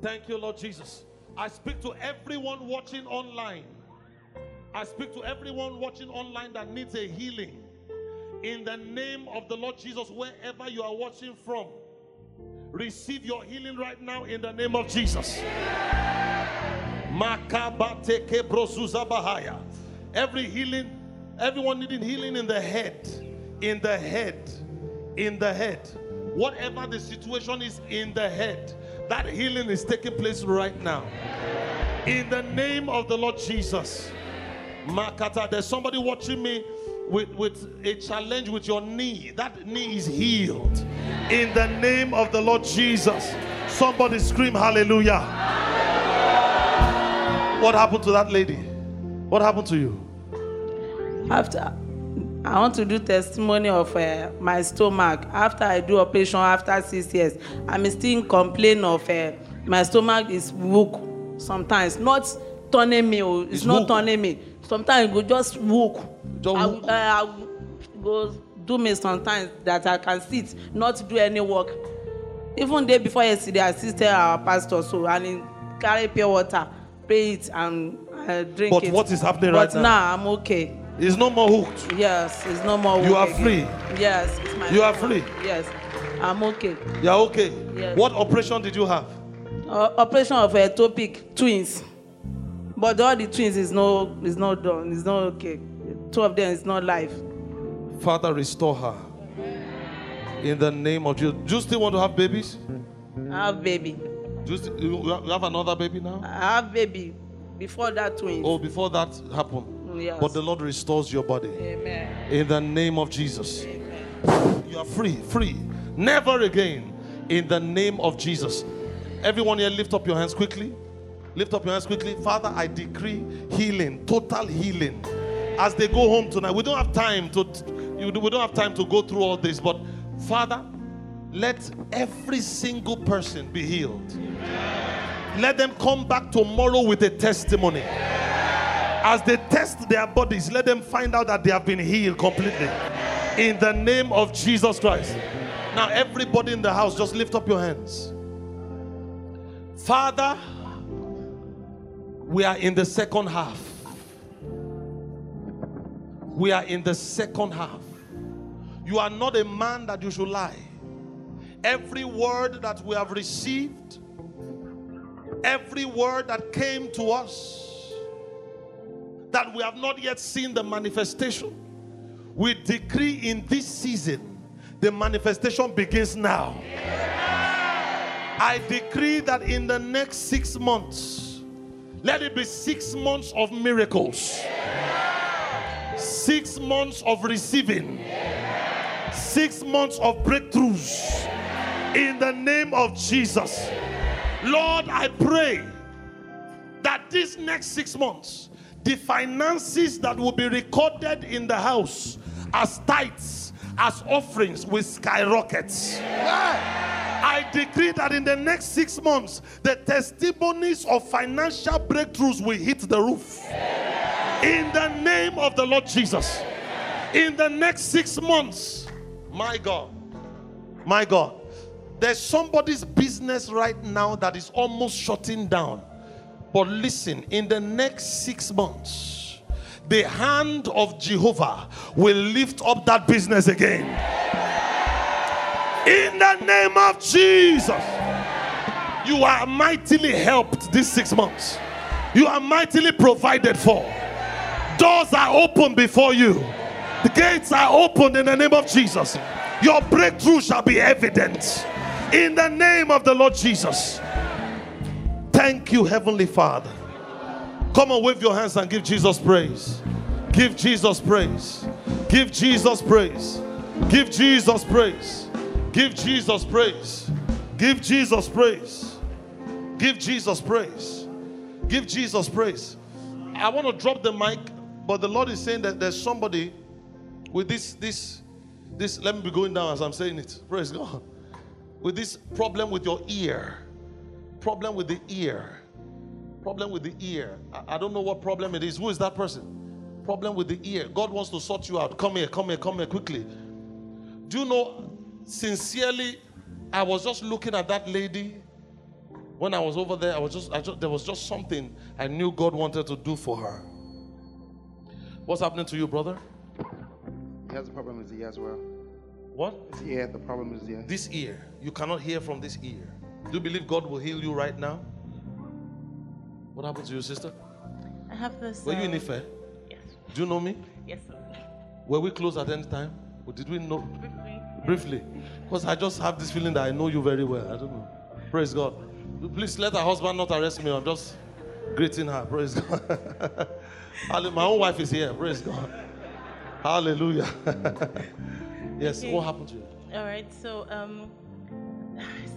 Thank you, Lord Jesus. I speak to everyone watching online. I speak to everyone watching online that needs a healing. In the name of the Lord Jesus, wherever you are watching from, receive your healing right now in the name of Jesus. Every healing, everyone needing healing in the head, in the head, in the head. Whatever the situation is in the head, that healing is taking place right now. In the name of the Lord Jesus. Makata, there's somebody watching me with, with a challenge with your knee. That knee is healed. In the name of the Lord Jesus. Somebody scream hallelujah. What happened to that lady? What happened to you? After I want to do testimony of uh, my stomach. After I do operation after six years, I'm still complain of uh, my stomach is weak sometimes. Not turning me, oh, it's, not turning me. Sometimes it go just weak. I, will- uh, I go do me sometimes that I can sit, not do any work. Even day before yesterday, I assisted our pastor so and he carry pure water, pray it and uh, drink But it. what is happening but right now? now I'm okay. It's no more hooked. Yes, it's no more. You are again. free. Yes, it's my. You are free. Yes, I'm okay. You're okay. Yes. What operation did you have? Uh, operation of ectopic twins, but all the twins is no is not done. It's not okay. Two of them is not live. Father, restore her. In the name of Jesus. Do you still want to have babies? I have baby. Do you, still, you you have another baby now? I have baby before that twins. Oh, before that happened. Yes. But the Lord restores your body. Amen. In the name of Jesus. You are free, free. Never again. In the name of Jesus. Everyone here, lift up your hands quickly. Lift up your hands quickly. Father, I decree healing, total healing. As they go home tonight, we don't have time to we don't have time to go through all this, but Father, let every single person be healed. Let them come back tomorrow with a testimony. As they test their bodies, let them find out that they have been healed completely. In the name of Jesus Christ. Now, everybody in the house, just lift up your hands. Father, we are in the second half. We are in the second half. You are not a man that you should lie. Every word that we have received, Every word that came to us that we have not yet seen the manifestation, we decree in this season the manifestation begins now. I decree that in the next six months, let it be six months of miracles, six months of receiving, six months of breakthroughs in the name of Jesus. Lord, I pray that these next six months, the finances that will be recorded in the house as tithes, as offerings, will skyrocket. I decree that in the next six months, the testimonies of financial breakthroughs will hit the roof. In the name of the Lord Jesus. In the next six months, my God, my God, there's somebody's business right now that is almost shutting down. But listen, in the next six months, the hand of Jehovah will lift up that business again. In the name of Jesus, you are mightily helped these six months. You are mightily provided for. Doors are open before you. The gates are opened in the name of Jesus. Your breakthrough shall be evident in the name of the Lord Jesus. Thank you, Heavenly Father. Come on, wave your hands and give Jesus praise. Give Jesus praise. Give Jesus praise. Give Jesus praise. Give Jesus praise. Give Jesus praise. Give Jesus praise. Give Jesus praise. I want to drop the mic, but the Lord is saying that there's somebody with this, this, this. Let me be going down as I'm saying it. Praise God. With this problem with your ear, problem with the ear, problem with the ear. I, I don't know what problem it is. Who is that person? Problem with the ear. God wants to sort you out. Come here, come here, come here quickly. Do you know, sincerely, I was just looking at that lady when I was over there. I was just, I just there was just something I knew God wanted to do for her. What's happening to you, brother? He has a problem with his ear as well. What? His ear, the problem is the ear. This ear. You cannot hear from this ear. Do you believe God will heal you right now? What happened to you, sister? I have this. Were you in um, Ife? Yes. Do you know me? Yes, sir. Were we close at any time? Or did we know? Briefly. Because I just have this feeling that I know you very well. I don't know. Praise God. Please let her husband not arrest me. I'm just greeting her. Praise God. [laughs] My own wife is here. Praise God. Hallelujah. [laughs] yes, Okay. what happened to you? All right. So um,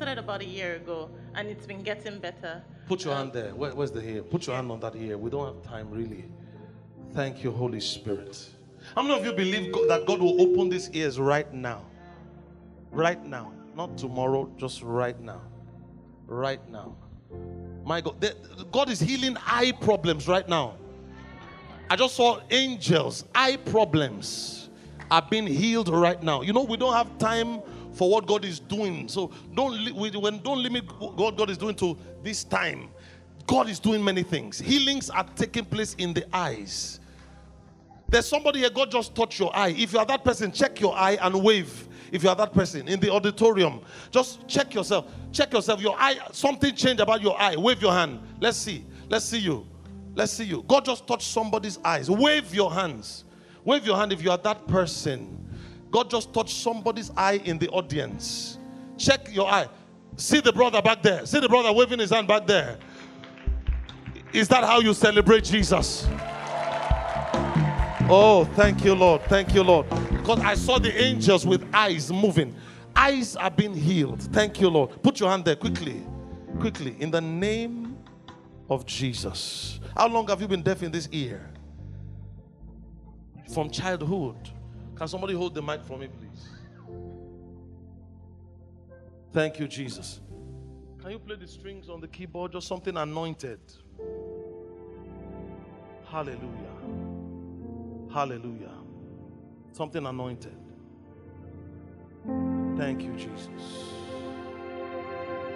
started about a year ago, and it's been getting better. Put your hand there. Where- where's the hair? Put your hand on that hair. We don't have time, really. Thank you, Holy Spirit. How many of you believe God, that God will open these ears right now? Right now. Not tomorrow, just right now. Right now. My God. the- God is healing eye problems right now. I just saw angels, eye problems are being healed right now. You know, we don't have time for what God is doing. So don't li- when don't limit what God is doing to this time. God is doing many things. Healings are taking place in the eyes. There's somebody here, God just touched your eye. If you are that person, check your eye and wave. If you are that person in the auditorium, just check yourself. Check yourself. Your eye, something changed about your eye. Wave your hand. Let's see. Let's see you. Let's see you. God just touched somebody's eyes. Wave your hands. Wave your hand if you are that person. God just touched somebody's eye in the audience. Check your eye. See the brother back there. See the brother waving his hand back there. Is that how you celebrate Jesus? Oh, thank you, Lord. Thank you, Lord. Because I saw the angels with eyes moving. Eyes are being healed. Thank you, Lord. Put your hand there quickly. Quickly. In the name of Jesus. How long have you been deaf in this ear? From childhood. Can somebody hold the mic for me, please? Thank you, Jesus. Can you play the strings on the keyboard? Just something anointed. Hallelujah. Hallelujah. Something anointed. Thank you, Jesus.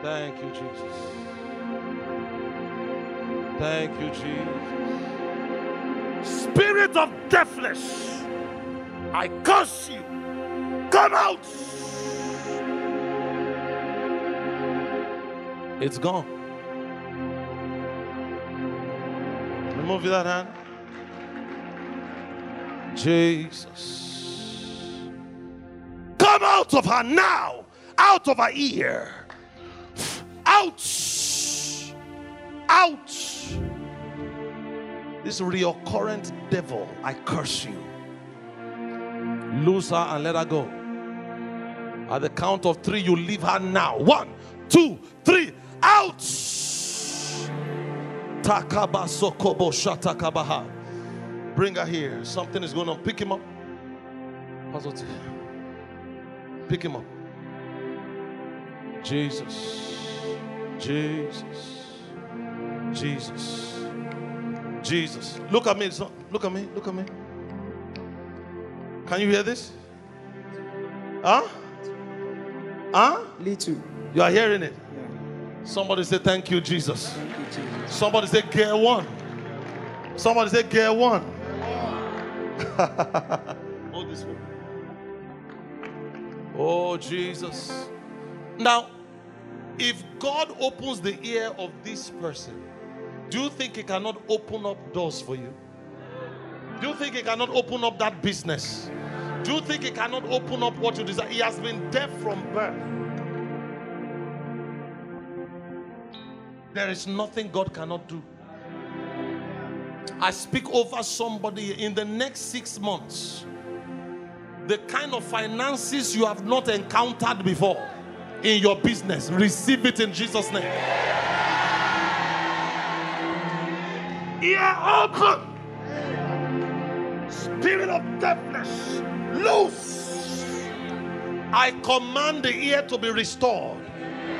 Thank you, Jesus. Thank you, Jesus. Spirit of deafness, I curse you. Come out. It's gone. Remove that hand. Jesus. Come out of her now. Out of her ear. Out. Out. This reoccurrent devil, I curse you. Lose her and let her go. At the count of three, you leave her now. One, two, three. Out. Bring her here. Something is going on. Pick him up. Pick him up. Jesus. Jesus. Jesus. Jesus. Look at me. Look at me. Look at me. Can you hear this? Huh? Huh? Little. You are hearing it? Somebody say, Thank you, Jesus. Somebody say, Gear one. Somebody say, Gear one. [laughs] Hold this one. Oh, Jesus. Now, if God opens the ear of this person, do you think He cannot open up doors for you? Do you think He cannot open up that business? Do you think He cannot open up what you desire? He has been deaf from birth. There is nothing God cannot do. I speak over somebody in the next six months. The kind of finances you have not encountered before in your business, receive it in Jesus' name. Ear open. Spirit of deafness, loose. I command the ear to be restored.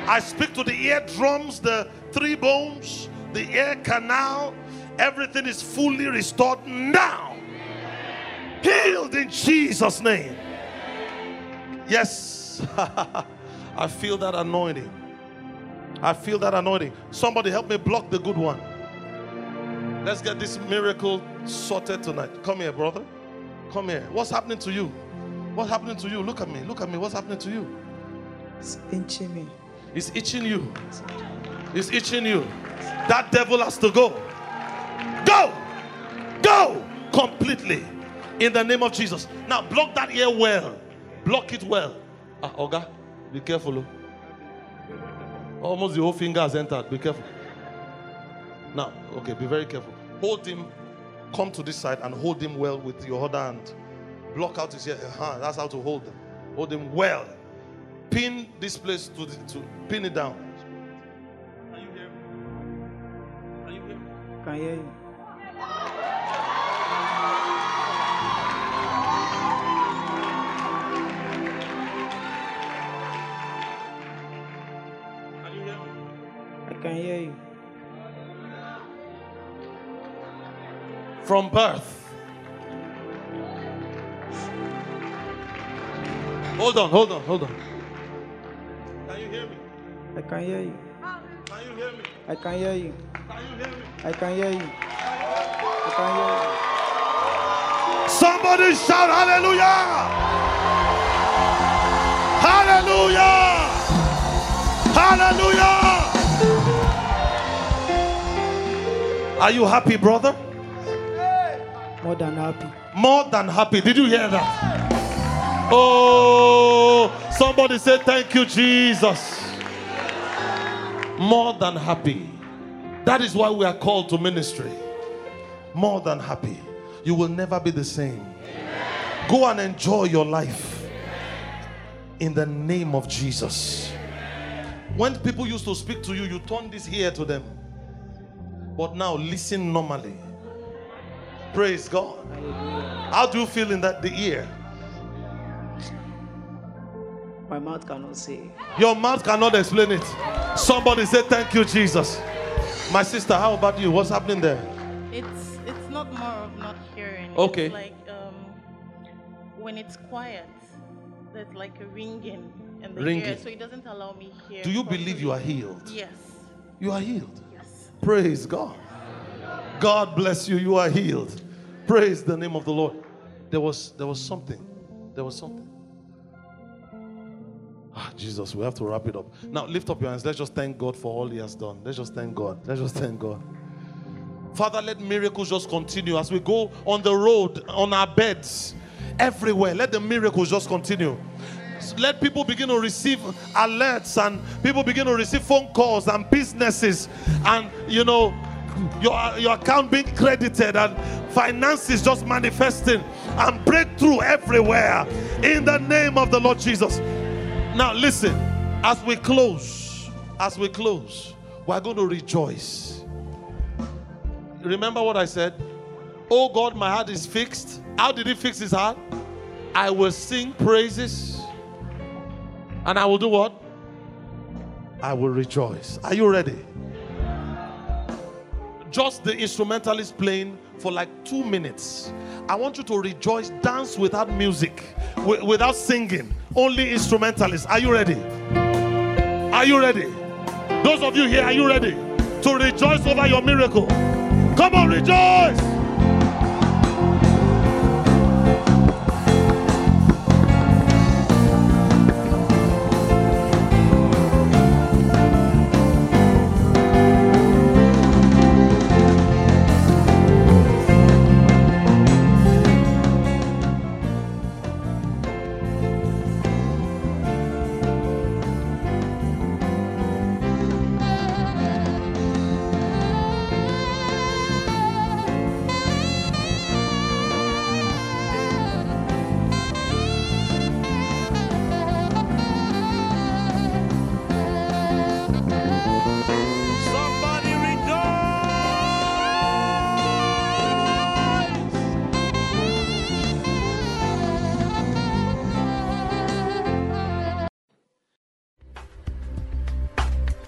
I speak to the eardrums, the three bones, the ear canal. Everything is fully restored now. Healed in Jesus' name. Yes. [laughs] I feel that anointing. I feel that anointing. Somebody help me block the good one. Let's get this miracle sorted tonight. Come here, brother. Come here. What's happening to you? What's happening to you? Look at me. Look at me. What's happening to you? It's itching me. It's itching you. It's itching you. That devil has to go. Go. Go completely. In the name of Jesus. Now block that ear well. Block it well. Ah, Oga, be careful. oh. Almost the whole finger has entered. Be careful. Now, okay, be very careful. Hold him. Come to this side and hold him well with your other hand. Block out his ear. Uh-huh, that's how to hold him. Hold him well. Pin this place to, the, to pin it down. Can you hear you. I can hear you. From birth. Hold on, hold on, hold on. Can you hear me? I can hear you. Can you hear me? I can hear you. Can you hear me? I can hear you. I can hear you. Somebody shout hallelujah! Hallelujah! Hallelujah! Are you happy, brother? More than happy. More than happy. Did you hear that? Oh, somebody say thank you, Jesus. More than happy. That is why we are called to ministry. More than happy. You will never be the same. Go and enjoy your life in the name of Jesus. When people used to speak to you, you turn this ear to them. But now listen normally. Praise God. How do you feel in that the ear? My mouth cannot say. Your mouth cannot explain it. Somebody say thank you, Jesus. My sister, how about you? What's happening there? It's it's not more of not hearing. Okay. It's like um, when it's quiet, there's like a ringing in the ear, Ringing. so it doesn't allow me hear. Do you believe you are healed? Yes. You are healed. Yes. Praise God. God bless you. You are healed. Praise the name of the Lord. There was there was something. There was something. Ah, Jesus, we have to wrap it up. Now lift up your hands. Let's just thank God for all He has done. Let's just thank God. Let's just thank God. Father, let miracles just continue as we go on the road, on our beds, everywhere. Let the miracles just continue. Let people begin to receive alerts and people begin to receive phone calls and businesses and you know your, your account being credited and finances just manifesting and breakthrough everywhere in the name of the Lord Jesus. Now, listen, as we close, as we close, we're going to rejoice. Remember what I said? Oh God, my heart is fixed. How did he fix his heart? I will sing praises and I will do what? I will rejoice. Are you ready? Just the instrumentalist playing for like two minutes. I want you to rejoice, dance without music, wi- without singing, only instrumentalists. Are you ready? Are you ready? Those of you here, are you ready to rejoice over your miracle? Come on, rejoice!